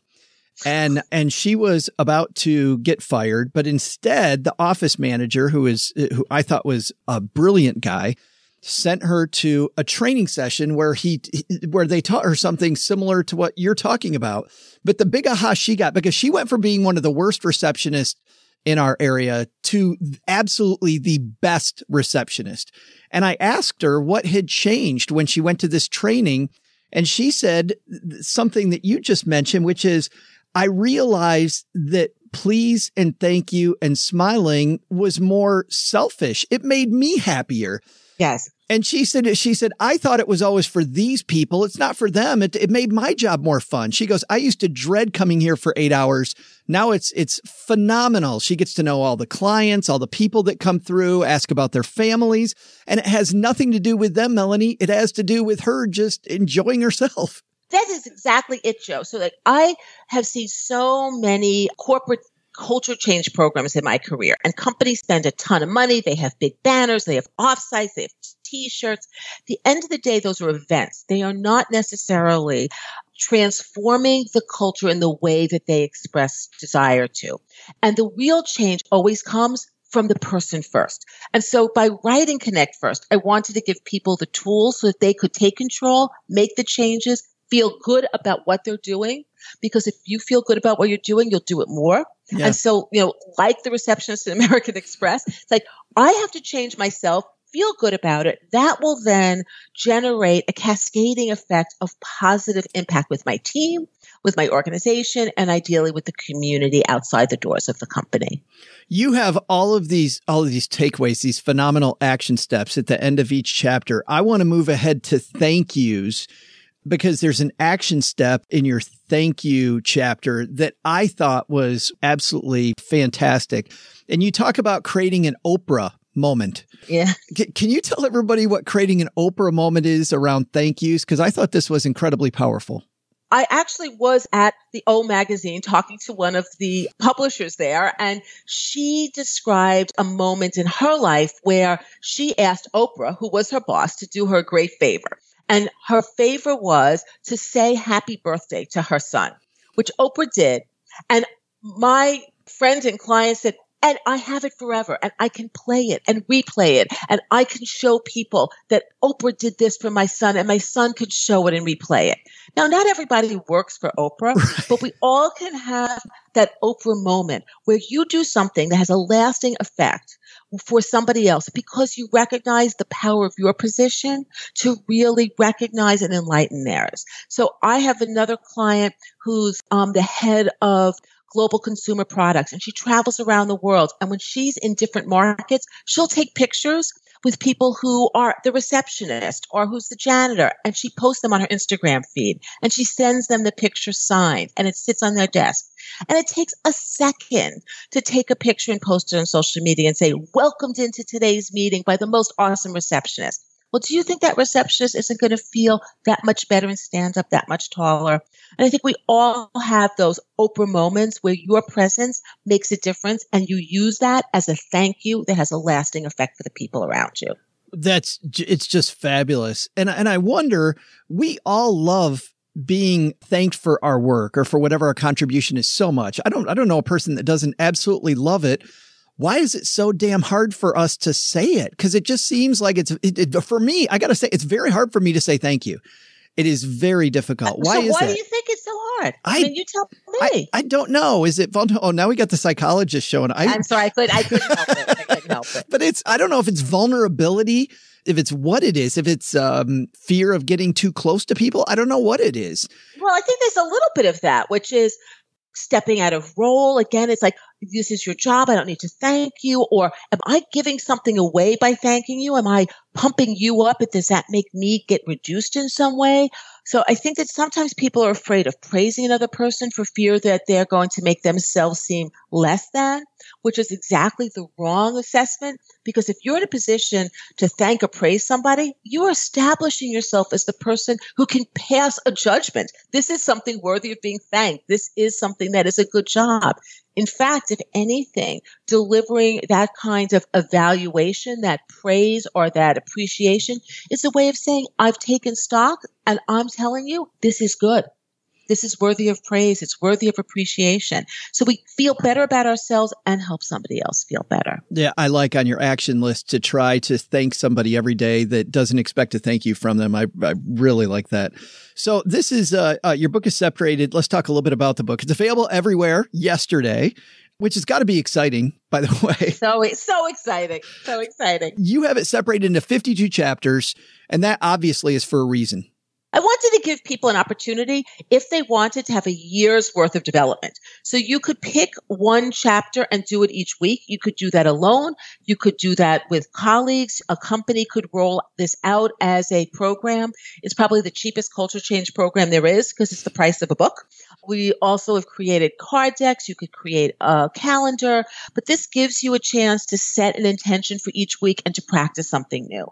And, and she was about to get fired, but instead the office manager, who is, who I thought was a brilliant guy, sent her to a training session where he, where they taught her something similar to what you're talking about. But the big aha she got because she went from being one of the worst receptionists in our area to absolutely the best receptionist. And I asked her what had changed when she went to this training. And she said something that you just mentioned, which is, I realized that please and thank you and smiling was more selfish. It made me happier. Yes. And she said, she said, I thought it was always for these people. It's not for them. It, it made my job more fun. She goes, I used to dread coming here for eight hours. Now it's, it's phenomenal. She gets to know all the clients, all the people that come through, ask about their families. And it has nothing to do with them, Melanie. It has to do with her just enjoying herself. That is exactly it, Joe. So like I have seen so many corporate culture change programs in my career and companies spend a ton of money. They have big banners. They have offsites. They have t-shirts. At the end of the day, those are events. They are not necessarily transforming the culture in the way that they express desire to. And the real change always comes from the person first. And so by writing Connect First, I wanted to give people the tools so that they could take control, make the changes, feel good about what they're doing. Because if you feel good about what you're doing, you'll do it more. Yeah. And so, you know, like the receptionist at American Express, it's like, I have to change myself feel good about it, that will then generate a cascading effect of positive impact with my team, with my organization, and ideally with the community outside the doors of the company. You have all of these, all of these takeaways, these phenomenal action steps at the end of each chapter. I want to move ahead to thank yous because there's an action step in your thank you chapter that I thought was absolutely fantastic. And you talk about creating an Oprah moment. Yeah. C- can you tell everybody what creating an Oprah moment is around thank yous? Because I thought this was incredibly powerful. I actually was at the O magazine talking to one of the publishers there, and she described a moment in her life where she asked Oprah, who was her boss, to do her a great favor. And her favor was to say happy birthday to her son, which Oprah did. And my friend and client said, and I have it forever and I can play it and replay it and I can show people that Oprah did this for my son and my son could show it and replay it. Now, not everybody works for Oprah, right. but we all can have that Oprah moment where you do something that has a lasting effect for somebody else because you recognize the power of your position to really recognize and enlighten theirs. So I have another client who's um, the head of global consumer products and she travels around the world. And when she's in different markets, she'll take pictures with people who are the receptionist or who's the janitor and she posts them on her Instagram feed and she sends them the picture signed and it sits on their desk. And it takes a second to take a picture and post it on social media and say, welcomed into today's meeting by the most awesome receptionist. Well, do you think that receptionist isn't going to feel that much better and stand up that much taller? And I think we all have those Oprah moments where your presence makes a difference and you use that as a thank you that has a lasting effect for the people around you. That's it's just fabulous. And and I wonder we all love being thanked for our work or for whatever our contribution is so much. I don't I don't know a person that doesn't absolutely love it why is it so damn hard for us to say it? Because it just seems like it's it, it, for me. I got to say, it's very hard for me to say thank you. It is very difficult. Why so is why that? do you think it's so hard? I, I mean, you tell me. I, I, don't know. Is it vulnerable? Oh, now we got the psychologist showing. I, am sorry, I could I couldn't help it. I couldn't help it. But it's I don't know if it's vulnerability, if it's what it is, if it's um, fear of getting too close to people. I don't know what it is. Well, I think there's a little bit of that, which is stepping out of role. Again, it's like, this is your job. I don't need to thank you. Or am I giving something away by thanking you? Am I pumping you up? Does that make me get reduced in some way? So I think that sometimes people are afraid of praising another person for fear that they're going to make themselves seem less than, which is exactly the wrong assessment. Because if you're in a position to thank or praise somebody, you're establishing yourself as the person who can pass a judgment. This is something worthy of being thanked. This is something that is a good job. In fact, if anything, delivering that kind of evaluation, that praise or that appreciation is a way of saying, I've taken stock and I'm telling you, this is good. This is worthy of praise. It's worthy of appreciation. So we feel better about ourselves and help somebody else feel better. Yeah, I like on your action list to try to thank somebody every day that doesn't expect to thank you from them. I, I really like that. So this is uh, uh, your book is separated. Let's talk a little bit about the book. It's available everywhere yesterday which has got to be exciting, by the way. So so exciting, so exciting. You have it separated into 52 chapters, and that obviously is for a reason. I wanted to give people an opportunity if they wanted to have a year's worth of development. So you could pick one chapter and do it each week. You could do that alone. You could do that with colleagues. A company could roll this out as a program. It's probably the cheapest culture change program there is because it's the price of a book. We also have created card decks. You could create a calendar, but this gives you a chance to set an intention for each week and to practice something new.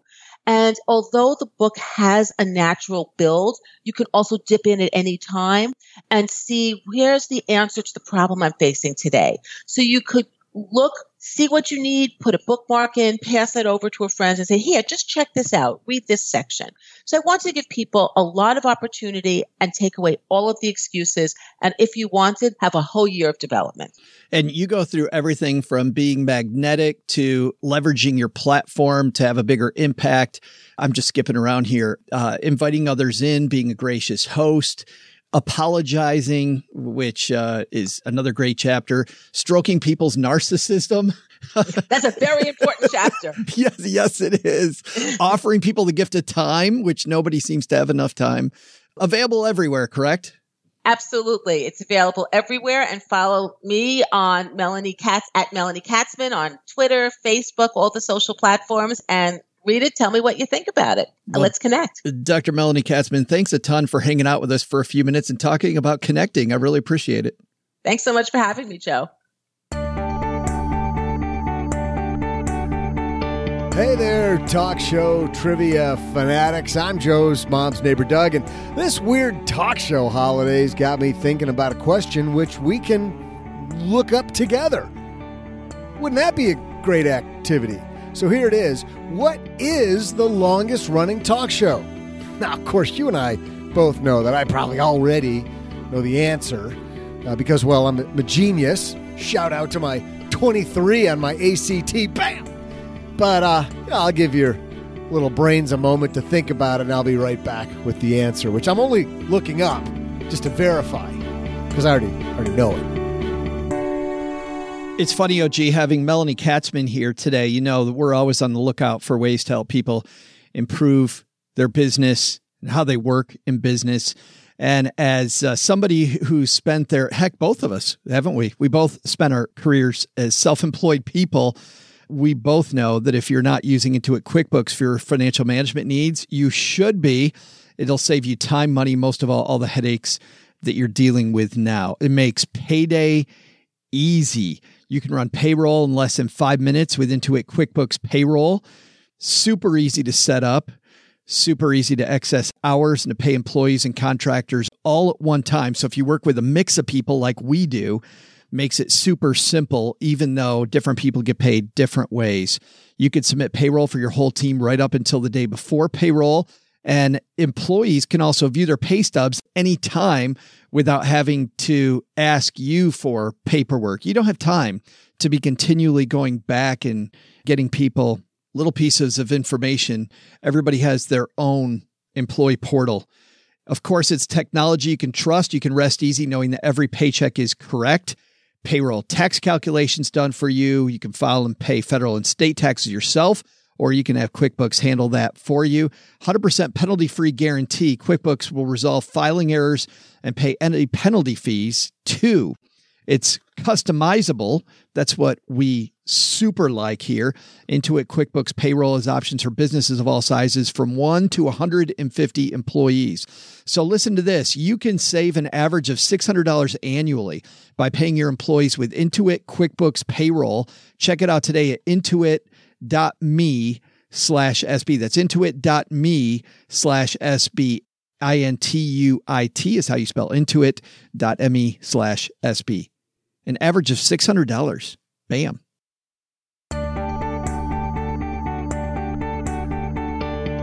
And although the book has a natural build, you can also dip in at any time and see where's the answer to the problem I'm facing today. So you could look, see what you need, put a bookmark in, pass that over to a friend and say, here, just check this out. Read this section. So I want to give people a lot of opportunity and take away all of the excuses. And if you wanted, have a whole year of development. And you go through everything from being magnetic to leveraging your platform to have a bigger impact. I'm just skipping around here, uh, inviting others in, being a gracious host, apologizing, which uh, is another great chapter, stroking people's narcissism. That's a very important chapter. yes, yes, it is. Offering people the gift of time, which nobody seems to have enough time. Available everywhere, correct? Absolutely. It's available everywhere and follow me on Melanie Katz at Melanie Katzman on Twitter, Facebook, all the social platforms and read it. Tell me what you think about it. Uh, well, Let's connect. Dr. Melanie Katzman, thanks a ton for hanging out with us for a few minutes and talking about connecting. I really appreciate it. Thanks so much for having me, Joe. Hey there, talk show trivia fanatics. I'm Joe's mom's neighbor, Doug, and this weird talk show holidays got me thinking about a question which we can look up together. Wouldn't that be a great activity? So here it is. What is the longest running talk show? Now, of course, you and I both know that I probably already know the answer uh, because, well, I'm a genius. Shout out to my 23 on my ACT. Bam! But uh, I'll give your little brains a moment to think about it, and I'll be right back with the answer, which I'm only looking up just to verify because I already already know it. It's funny, OG, having Melanie Katzman here today. You know, we're always on the lookout for ways to help people improve their business and how they work in business. And as uh, somebody who spent their, heck, both of us, haven't we? We both spent our careers as self employed people. We both know that if you're not using Intuit QuickBooks for your financial management needs, you should be. It'll save you time, money, most of all, all the headaches that you're dealing with now. It makes payday easy. You can run payroll in less than five minutes with Intuit QuickBooks Payroll. Super easy to set up, super easy to access hours and to pay employees and contractors all at one time. So if you work with a mix of people like we do, makes it super simple, even though different people get paid different ways. You can submit payroll for your whole team right up until the day before payroll. And employees can also view their pay stubs anytime without having to ask you for paperwork. You don't have time to be continually going back and getting people little pieces of information. Everybody has their own employee portal. Of course, it's technology you can trust. You can rest easy knowing that every paycheck is correct. Payroll tax calculations done for you. You can file and pay federal and state taxes yourself or you can have QuickBooks handle that for you. 100% penalty free guarantee. QuickBooks will resolve filing errors and pay any penalty fees too. It's customizable. That's what we super like here. Intuit QuickBooks payroll has options for businesses of all sizes from 1 to 150 employees. So listen to this. You can save an average of $600 annually by paying your employees with Intuit QuickBooks payroll. Check it out today at Intuit intuit.me slash SB. That's intuit.me slash SB. I N T U I T is how you spell intuit.me slash SB. An average of $600. Bam.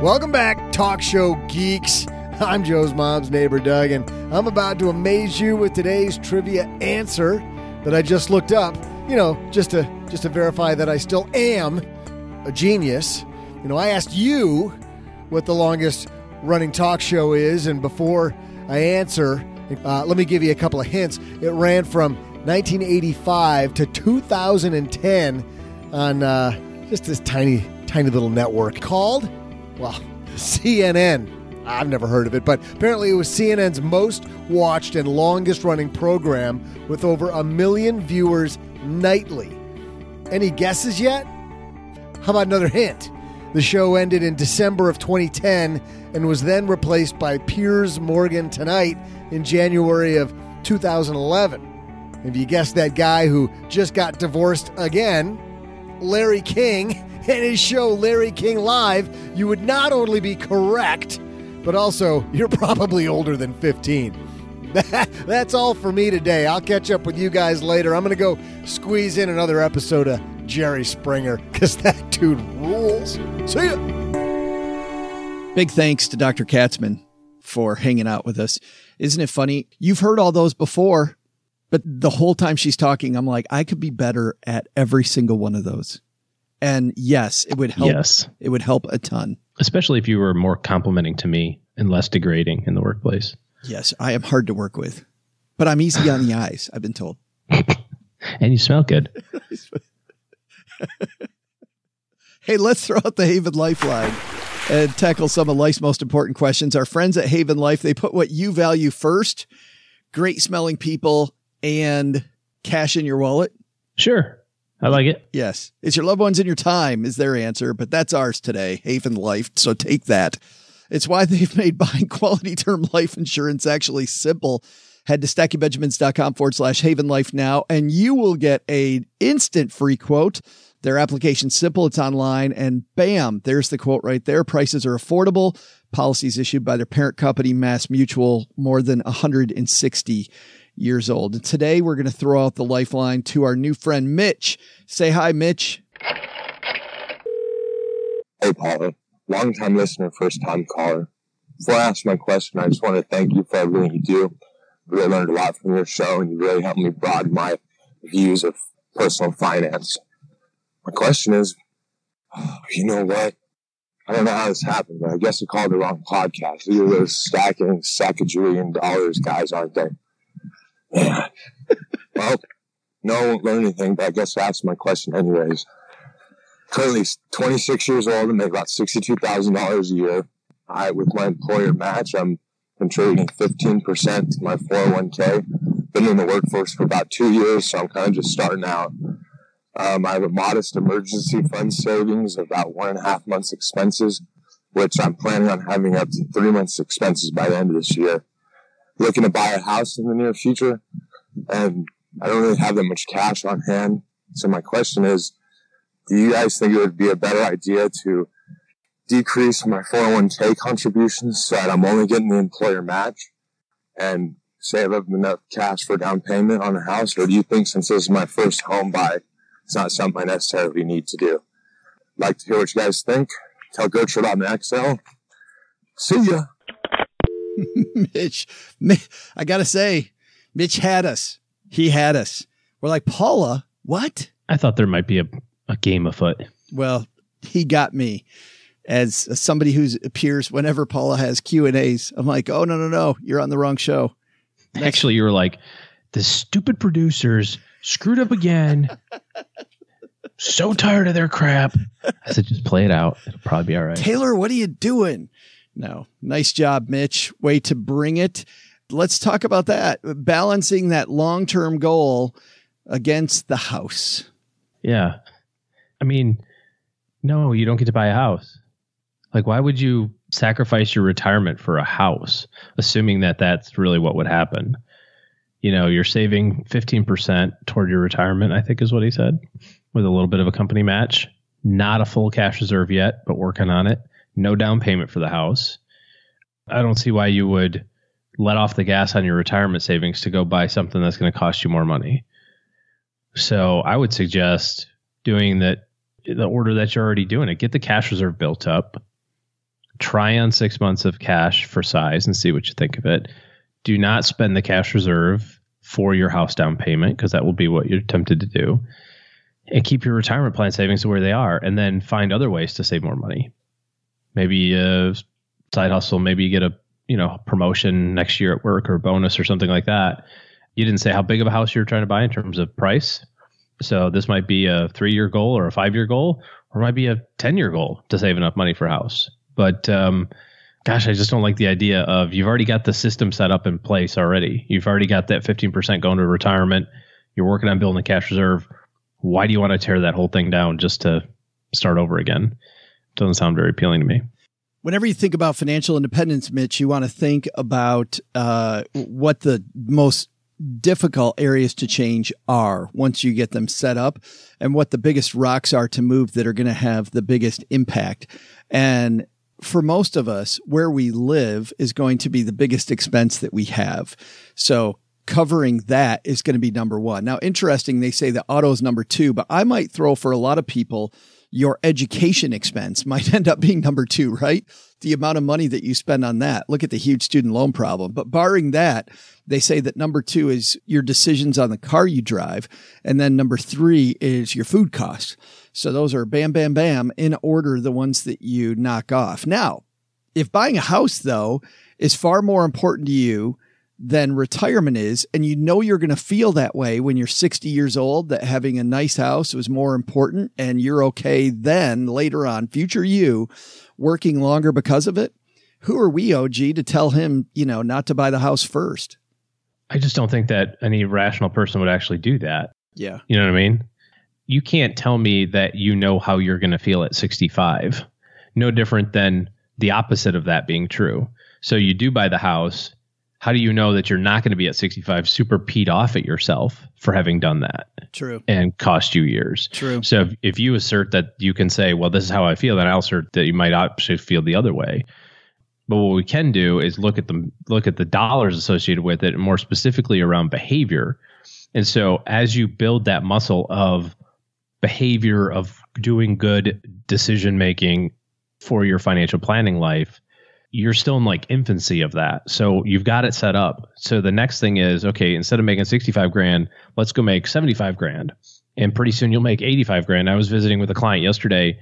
Welcome back, talk show geeks. I'm Joe's mom's neighbor, Doug, and I'm about to amaze you with today's trivia answer that I just looked up. You know, just to just to verify that I still am a genius. You know, I asked you what the longest running talk show is, and before I answer, uh, let me give you a couple of hints. It ran from 1985 to 2010 on uh, just this tiny, tiny little network called, well, CNN. I've never heard of it, but apparently it was CNN's most watched and longest running program with over a million viewers nightly. Any guesses yet? How about another hint? The show ended in December of 2010 and was then replaced by Piers Morgan Tonight in January of 2011. If you guessed that guy who just got divorced again, Larry King, and his show Larry King Live, you would not only be correct, but also you're probably older than 15. That's all for me today. I'll catch up with you guys later. I'm going to go squeeze in another episode of Jerry Springer because that dude rules. See ya. Big thanks to Dr. Katzman for hanging out with us. Isn't it funny? You've heard all those before, but the whole time she's talking, I'm like, I could be better at every single one of those. And yes, it would help. Yes. It would help a ton. Especially if you were more complimenting to me and less degrading in the workplace. Yes, I am hard to work with, but I'm easy on the eyes, I've been told. and you smell good. hey, let's throw out the Haven Lifeline and tackle some of life's most important questions. Our friends at Haven Life, they put what you value first great smelling people and cash in your wallet. Sure. I like it. Yes. It's your loved ones and your time is their answer, but that's ours today, Haven Life. So take that. It's why they've made buying quality term life insurance actually simple. Head to stackingbenjamins.com forward slash Haven Life now, and you will get a instant free quote their application's simple, it's online, and bam, there's the quote right there. Prices are affordable. Policies issued by their parent company, Mass Mutual, more than 160 years old. And today we're going to throw out the lifeline to our new friend, Mitch. Say hi, Mitch. Hey, Paula. Long time listener, first time caller. Before I ask my question, I just want to thank you for everything you do. Really learned a lot from your show, and you really helped me broaden my views of personal finance. My question is, you know what? I don't know how this happened, but I guess I called the wrong podcast. These are those stacking sacajillion dollars guys, aren't they? Yeah. well, No, I won't learn anything, but I guess asked my question anyways. Currently 26 years old and make about $62,000 a year. I, with my employer match, I'm contributing 15% to my 401k. Been in the workforce for about two years, so I'm kind of just starting out. Um, I have a modest emergency fund savings of about one and a half months expenses, which I'm planning on having up to three months expenses by the end of this year. Looking to buy a house in the near future, and I don't really have that much cash on hand. So my question is, do you guys think it would be a better idea to decrease my 401k contributions so that I'm only getting the employer match and save up enough cash for down payment on a house? Or do you think since this is my first home buy, it's not something I necessarily need to do? I'd like to hear what you guys think. Tell Gertrude I'm an XL. See ya. Mitch, I got to say, Mitch had us. He had us. We're like, Paula, what? I thought there might be a a game afoot. Well, he got me as somebody who appears whenever Paula has Q and A's. I'm like, oh no no no, you're on the wrong show. Next. Actually, you were like, the stupid producers screwed up again. so tired of their crap. I said, just play it out. It'll probably be all right. Taylor, what are you doing? No, nice job, Mitch. Way to bring it. Let's talk about that. Balancing that long term goal against the house. Yeah. I mean, no, you don't get to buy a house. Like, why would you sacrifice your retirement for a house, assuming that that's really what would happen? You know, you're saving 15% toward your retirement, I think is what he said, with a little bit of a company match. Not a full cash reserve yet, but working on it. No down payment for the house. I don't see why you would let off the gas on your retirement savings to go buy something that's going to cost you more money. So I would suggest doing that the order that you're already doing it. Get the cash reserve built up. Try on six months of cash for size and see what you think of it. Do not spend the cash reserve for your house down payment because that will be what you're tempted to do. And keep your retirement plan savings where they are and then find other ways to save more money. Maybe a side hustle, maybe you get a you know promotion next year at work or bonus or something like that. You didn't say how big of a house you're trying to buy in terms of price so this might be a three year goal or a five year goal, or might be a 10 year goal to save enough money for a house. But um, gosh, I just don't like the idea of you've already got the system set up in place already. You've already got that 15% going to retirement. You're working on building a cash reserve. Why do you want to tear that whole thing down just to start over again? Doesn't sound very appealing to me. Whenever you think about financial independence, Mitch, you want to think about uh, what the most difficult areas to change are once you get them set up and what the biggest rocks are to move that are going to have the biggest impact. And for most of us, where we live is going to be the biggest expense that we have. So covering that is going to be number one. Now, interesting, they say that auto is number two, but I might throw for a lot of people your education expense might end up being number two, right? The amount of money that you spend on that. Look at the huge student loan problem. But barring that, they say that number two is your decisions on the car you drive. And then number three is your food costs. So those are bam, bam, bam in order, the ones that you knock off. Now, if buying a house though is far more important to you than retirement is. And you know you're going to feel that way when you're 60 years old, that having a nice house was more important and you're okay then later on, future you working longer because of it. Who are we, OG, to tell him, you know, not to buy the house first? I just don't think that any rational person would actually do that. Yeah. You know what I mean? You can't tell me that you know how you're going to feel at 65. No different than the opposite of that being true. So you do buy the house how do you know that you're not going to be at 65 super peed off at yourself for having done that? True. And cost you years. True. So if, if you assert that you can say, well, this is how I feel, then I'll assert that you might actually feel the other way. But what we can do is look at the look at the dollars associated with it, and more specifically around behavior. And so as you build that muscle of behavior of doing good decision making for your financial planning life, you're still in like infancy of that. So you've got it set up. So the next thing is, okay, instead of making 65 grand, let's go make 75 grand. And pretty soon you'll make 85 grand. I was visiting with a client yesterday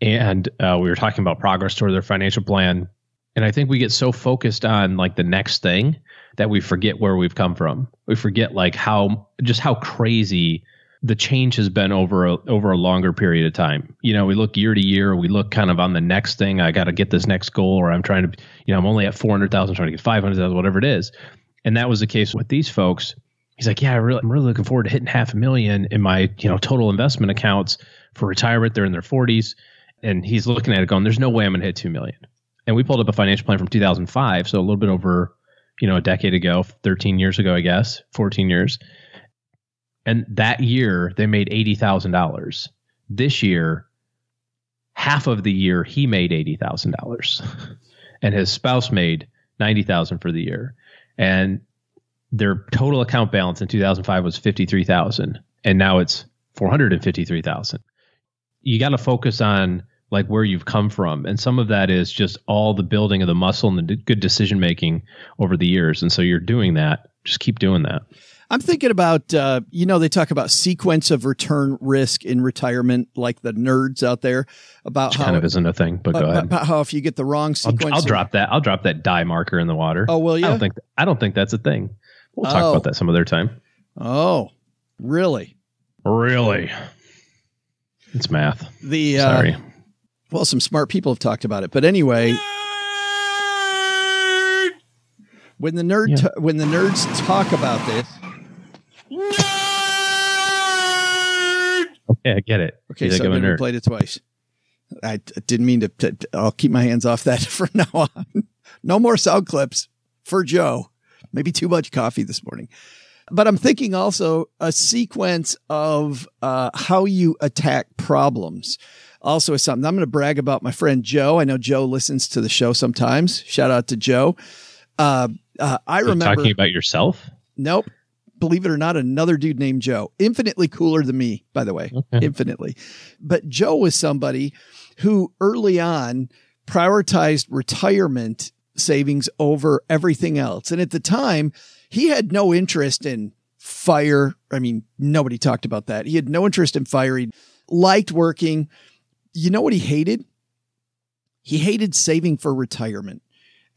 and uh, we were talking about progress toward their financial plan. And I think we get so focused on like the next thing that we forget where we've come from. We forget like how just how crazy the change has been over a, over a longer period of time. You know, we look year to year, we look kind of on the next thing. I got to get this next goal, or I'm trying to, you know, I'm only at 400,000, trying to get 500,000, whatever it is. And that was the case with these folks. He's like, yeah, I really, I'm really looking forward to hitting half a million in my, you know, total investment accounts for retirement. They're in their 40s. And he's looking at it going, there's no way I'm going to hit 2 million. And we pulled up a financial plan from 2005. So a little bit over, you know, a decade ago, 13 years ago, I guess, 14 years and that year they made $80,000. This year, half of the year he made $80,000 and his spouse made 90,000 for the year. And their total account balance in 2005 was 53,000 and now it's 453,000. You got to focus on like where you've come from and some of that is just all the building of the muscle and the good decision making over the years and so you're doing that just keep doing that I'm thinking about, uh, you know, they talk about sequence of return risk in retirement, like the nerds out there about Which how kind of isn't a thing. But go ahead. About how if you get the wrong sequence, I'll, I'll drop that. I'll drop that dye marker in the water. Oh, well, you? I don't think I don't think that's a thing. We'll talk Oh. about that some other time. Oh, really? Really, it's math. The uh, Sorry. well, some smart people have talked about it, but anyway. When the nerd Yeah. t- when the nerds talk about this, Okay, I get it. okay, He's so like, I'm I a never nerd. played it twice. I didn't mean to, to. I'll keep my hands off that from now on. no more sound clips for Joe. Maybe too much coffee this morning. But I'm thinking also a sequence of uh, how you attack problems. Also, is something I'm going to brag about my friend Joe. I know Joe listens to the show sometimes. Shout out to Joe. Uh, uh, I You're remember. talking about yourself. Nope. Believe it or not, another dude named Joe, infinitely cooler than me, by the way, Okay. infinitely. But Joe was somebody who early on prioritized retirement savings over everything else. And at the time, he had no interest in fire. I mean, nobody talked about that. He had no interest in fire. He liked working. You know what he hated? He hated saving for retirement.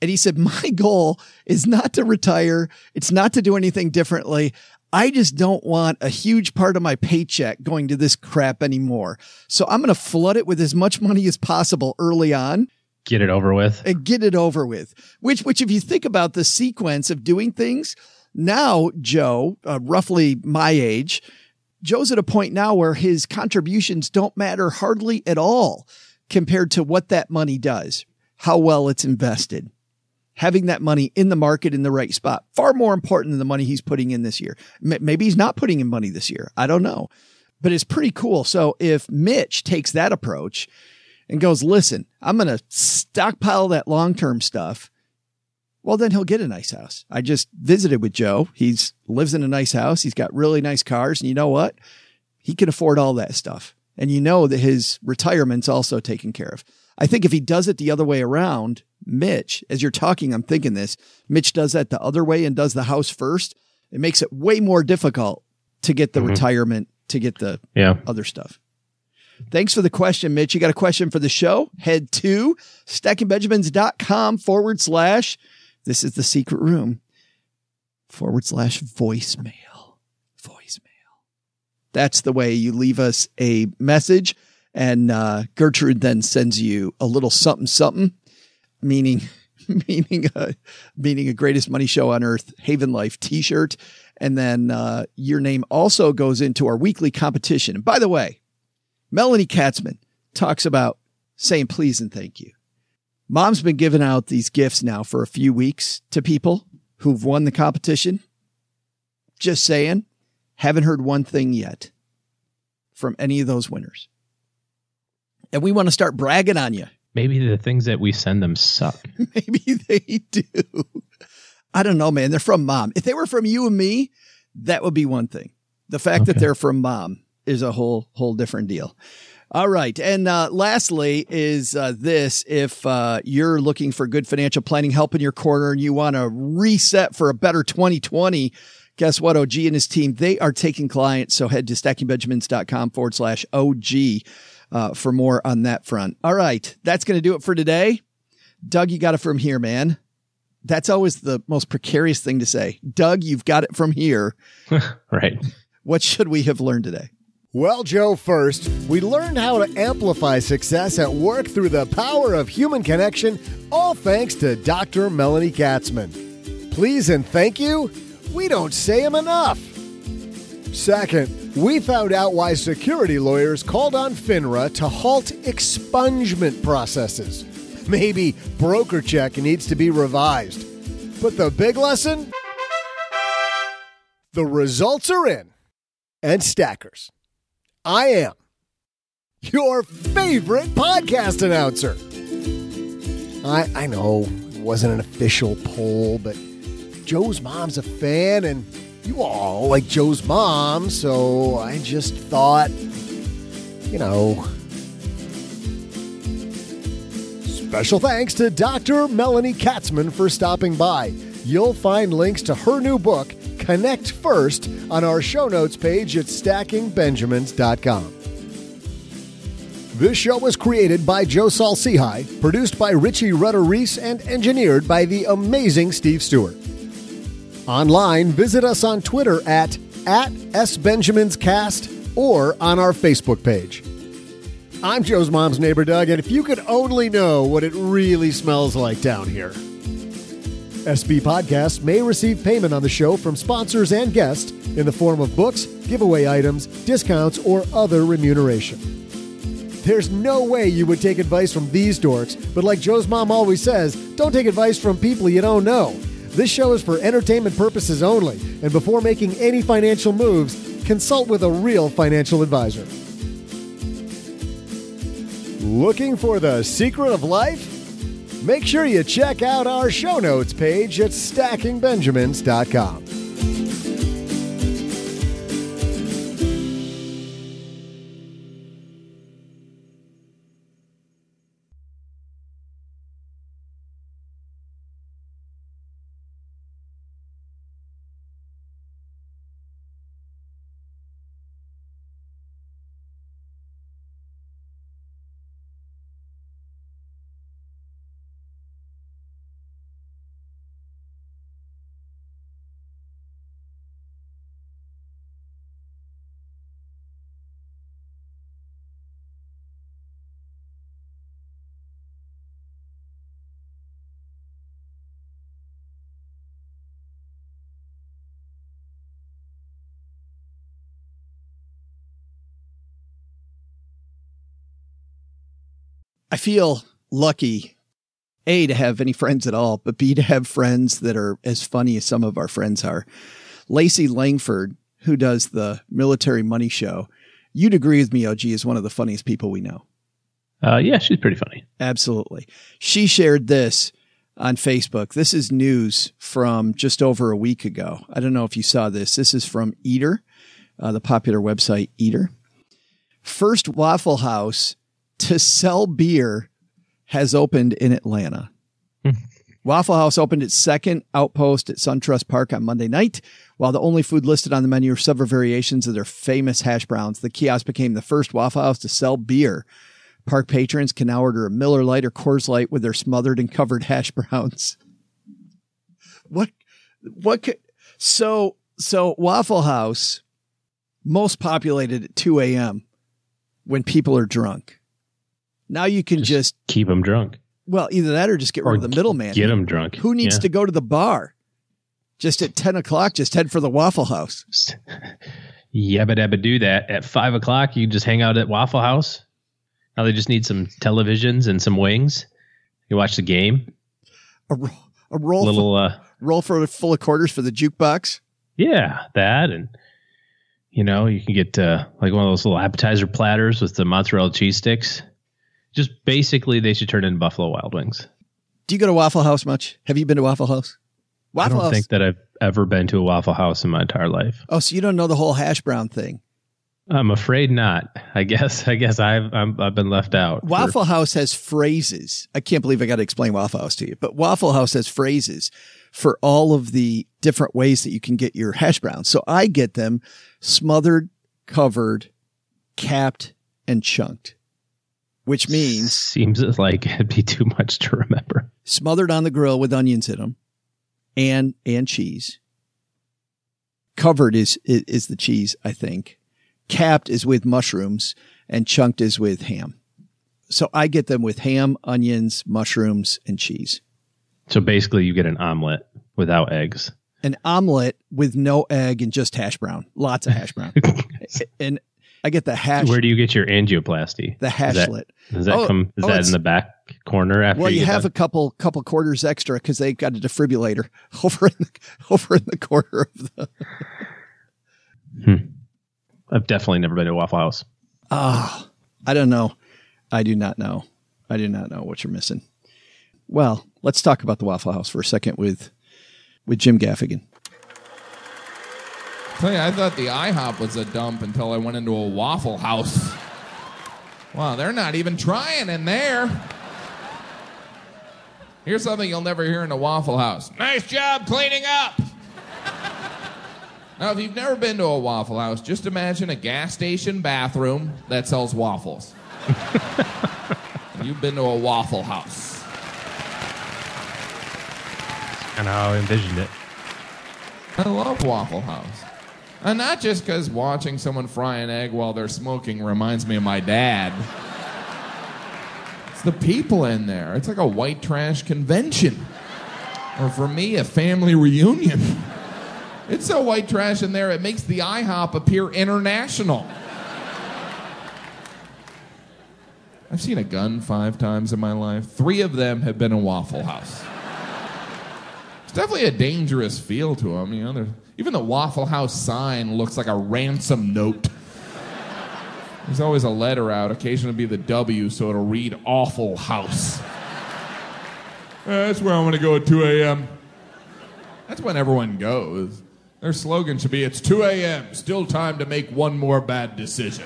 And he said, My goal is not to retire. It's not to do anything differently. I just don't want a huge part of my paycheck going to this crap anymore. So I'm going to flood it with as much money as possible early on Get it over with. and get it over with. Which, which, if you think about the sequence of doing things, now Joe, uh, roughly my age, Joe's at a point now where his contributions don't matter hardly at all compared to what that money does, how well it's invested. Having that money in the market in the right spot, far more important than the money he's putting in this year. Maybe he's not putting in money this year. I don't know. But it's pretty cool. So if Mitch takes that approach and goes, listen, I'm going to stockpile that long term stuff. Well, then he'll get a nice house. I just visited with Joe. He's lives in a nice house. He's got really nice cars. And you know what? He can afford all that stuff. And you know that his retirement's also taken care of. I think if he does it the other way around, Mitch, as you're talking, I'm thinking this, Mitch does that the other way and does the house first. It makes it way more difficult to get the Mhm. retirement, to get the Yeah. other stuff. Thanks for the question, Mitch. You got a question for the show? Head to stackingbenjamins.com forward slash, this is the secret room, forward slash voicemail. Voicemail. That's the way you leave us a message. And uh, Gertrude then sends you a little something, something, meaning, meaning, a, meaning a greatest money show on earth, Haven Life t shirt. And then uh, your name also goes into our weekly competition. And by the way, Melanie Katzman talks about saying please and thank you. Mom's been giving out these gifts now for a few weeks to people who've won the competition. Just saying, haven't heard one thing yet from any of those winners. And we want to start bragging on you. Maybe the things that we send them suck. Maybe they do. I don't know, man. They're from mom. If they were from you and me, that would be one thing. The fact that they're from mom is a whole whole different deal. All right. And uh, lastly is uh, this if uh, you're looking for good financial planning help in your corner and you want to reset for a better 2020, guess what? OG and his team, they are taking clients. So head to stackingbenjamins.com forward slash OG uh, for more on that front. All right. That's going to do it for today. Doug, you got it from here, man. That's always the most precarious thing to say. Doug, you've got it from here. right. What should we have learned today? Well, Joe, first, we learned how to amplify success at work through the power of human connection, all thanks to Dr. Melanie Katzman. Please and thank you. We don't say them enough. Second, we found out why security lawyers called on FINRA to halt expungement processes. Maybe BrokerCheck needs to be revised. But the big lesson? The results are in. And stackers. I am your favorite podcast announcer. I I know it wasn't an official poll, but Joe's mom's a fan and you all like Joe's mom, so I just thought, you know. Special thanks to Dr. Melanie Katzman for stopping by. You'll find links to her new book, Connect First, on our show notes page at stackingbenjamins.com. This show was created by Joe Saul-Sehy, produced by Richie Rudder Reese, and engineered by the amazing Steve Stewart. Online, visit us on Twitter at, at SBenjaminsCast or on our Facebook page. I'm Joe's mom's neighbor, Doug, and if you could only know what it really smells like down here. SB Podcasts may receive payment on the show from sponsors and guests in the form of books, giveaway items, discounts, or other remuneration. There's no way you would take advice from these dorks, but like Joe's mom always says, don't take advice from people you don't know. This show is for entertainment purposes only, and before making any financial moves, consult with a real financial advisor. Looking for the secret of life? Make sure you check out our show notes page at stackingbenjamins.com. I feel lucky, A, to have any friends at all, but B, to have friends that are as funny as some of our friends are. Lacey Langford, who does the military money show, you'd agree with me, OG, is one of the funniest people we know. Uh, yeah, she's pretty funny. Absolutely. She shared this on Facebook. This is news from just over a week ago. I don't know if you saw this. This is from Eater, uh, the popular website Eater. First Waffle House to sell beer has opened in Atlanta. Hmm. Waffle House opened its second outpost at SunTrust Park on Monday night. While the only food listed on the menu are several variations of their famous hash browns, the kiosk became the first Waffle House to sell beer. Park patrons can now order a Miller Lite or Coors Light with their smothered and covered hash browns. What? What? Could, so so Waffle House most populated at 2 a.m. when people are drunk. Now you can just, Just keep them drunk. well either that or just get rid of the middleman. Get them drunk. Who needs Yeah. to go to the bar? Just at 10 o'clock, just head for the Waffle House. Yabba dabba do that. At five o'clock, you just hang out at Waffle House. Now they just need some televisions and some wings. You watch the game. A, ro- a roll, little, uh, roll for full of quarters for the jukebox. yeah, that. And, you know, you can get uh, like one of those little appetizer platters with the mozzarella cheese sticks. Just basically, they should turn into Buffalo Wild Wings. Do you go to Waffle House much? Have you been to Waffle House? I Waffle don't House. think that I've ever been to a Waffle House in my entire life. oh, so you don't know the whole hash brown thing. I'm afraid not. I guess. I guess I've I'm, I've been left out. for- Waffle House has phrases. I can't believe I got to explain Waffle House to you, but Waffle House has phrases for all of the different ways that you can get your hash browns. So I get them smothered, covered, capped, and chunked, which means seems like it'd be too much to remember. smothered on the grill with onions in them, and and cheese. Covered is is the cheese, I think. Capped is with mushrooms and chunked is with ham. So I get them with ham, onions, mushrooms, and cheese. So basically, you get an omelet without eggs. An omelet with no egg and just hash brown. Lots of hash brown. and I get the hash. Where do you get your angioplasty? The hashlet. Does that, Oh, come? Is oh, that in the back corner after? well, you get have done? a couple couple quarters extra because they got a defibrillator over in the over in the corner of the. I've definitely never been to Waffle House. Ah, I don't know. I do not know. I do not know what you're missing. Well, let's talk about the Waffle House for a second with with Jim Gaffigan. Tell you, I thought the IHOP was a dump until I went into a Waffle House. Wow, they're not even trying in there. Here's something you'll never hear in a Waffle House. Nice job cleaning up. now, if you've never been to a Waffle House, just imagine a gas station bathroom that sells waffles. you've been to a Waffle House. And how I envisioned it. I love Waffle House. And not just because watching someone fry an egg while they're smoking reminds me of my dad. It's the people in there. It's like a white trash convention. Or for me, a family reunion. It's so white trash in there, it makes the IHOP appear international. I've seen a gun five times in my life. Three of them have been in Waffle House. It's definitely a dangerous feel to them. You know, even the Waffle House sign looks like a ransom note. There's always a letter out, occasionally be the W, so it'll read Awful House. That's where I'm going to go at 2 a.m. That's when everyone goes. Their slogan should be It's 2 a.m., still time to make one more bad decision.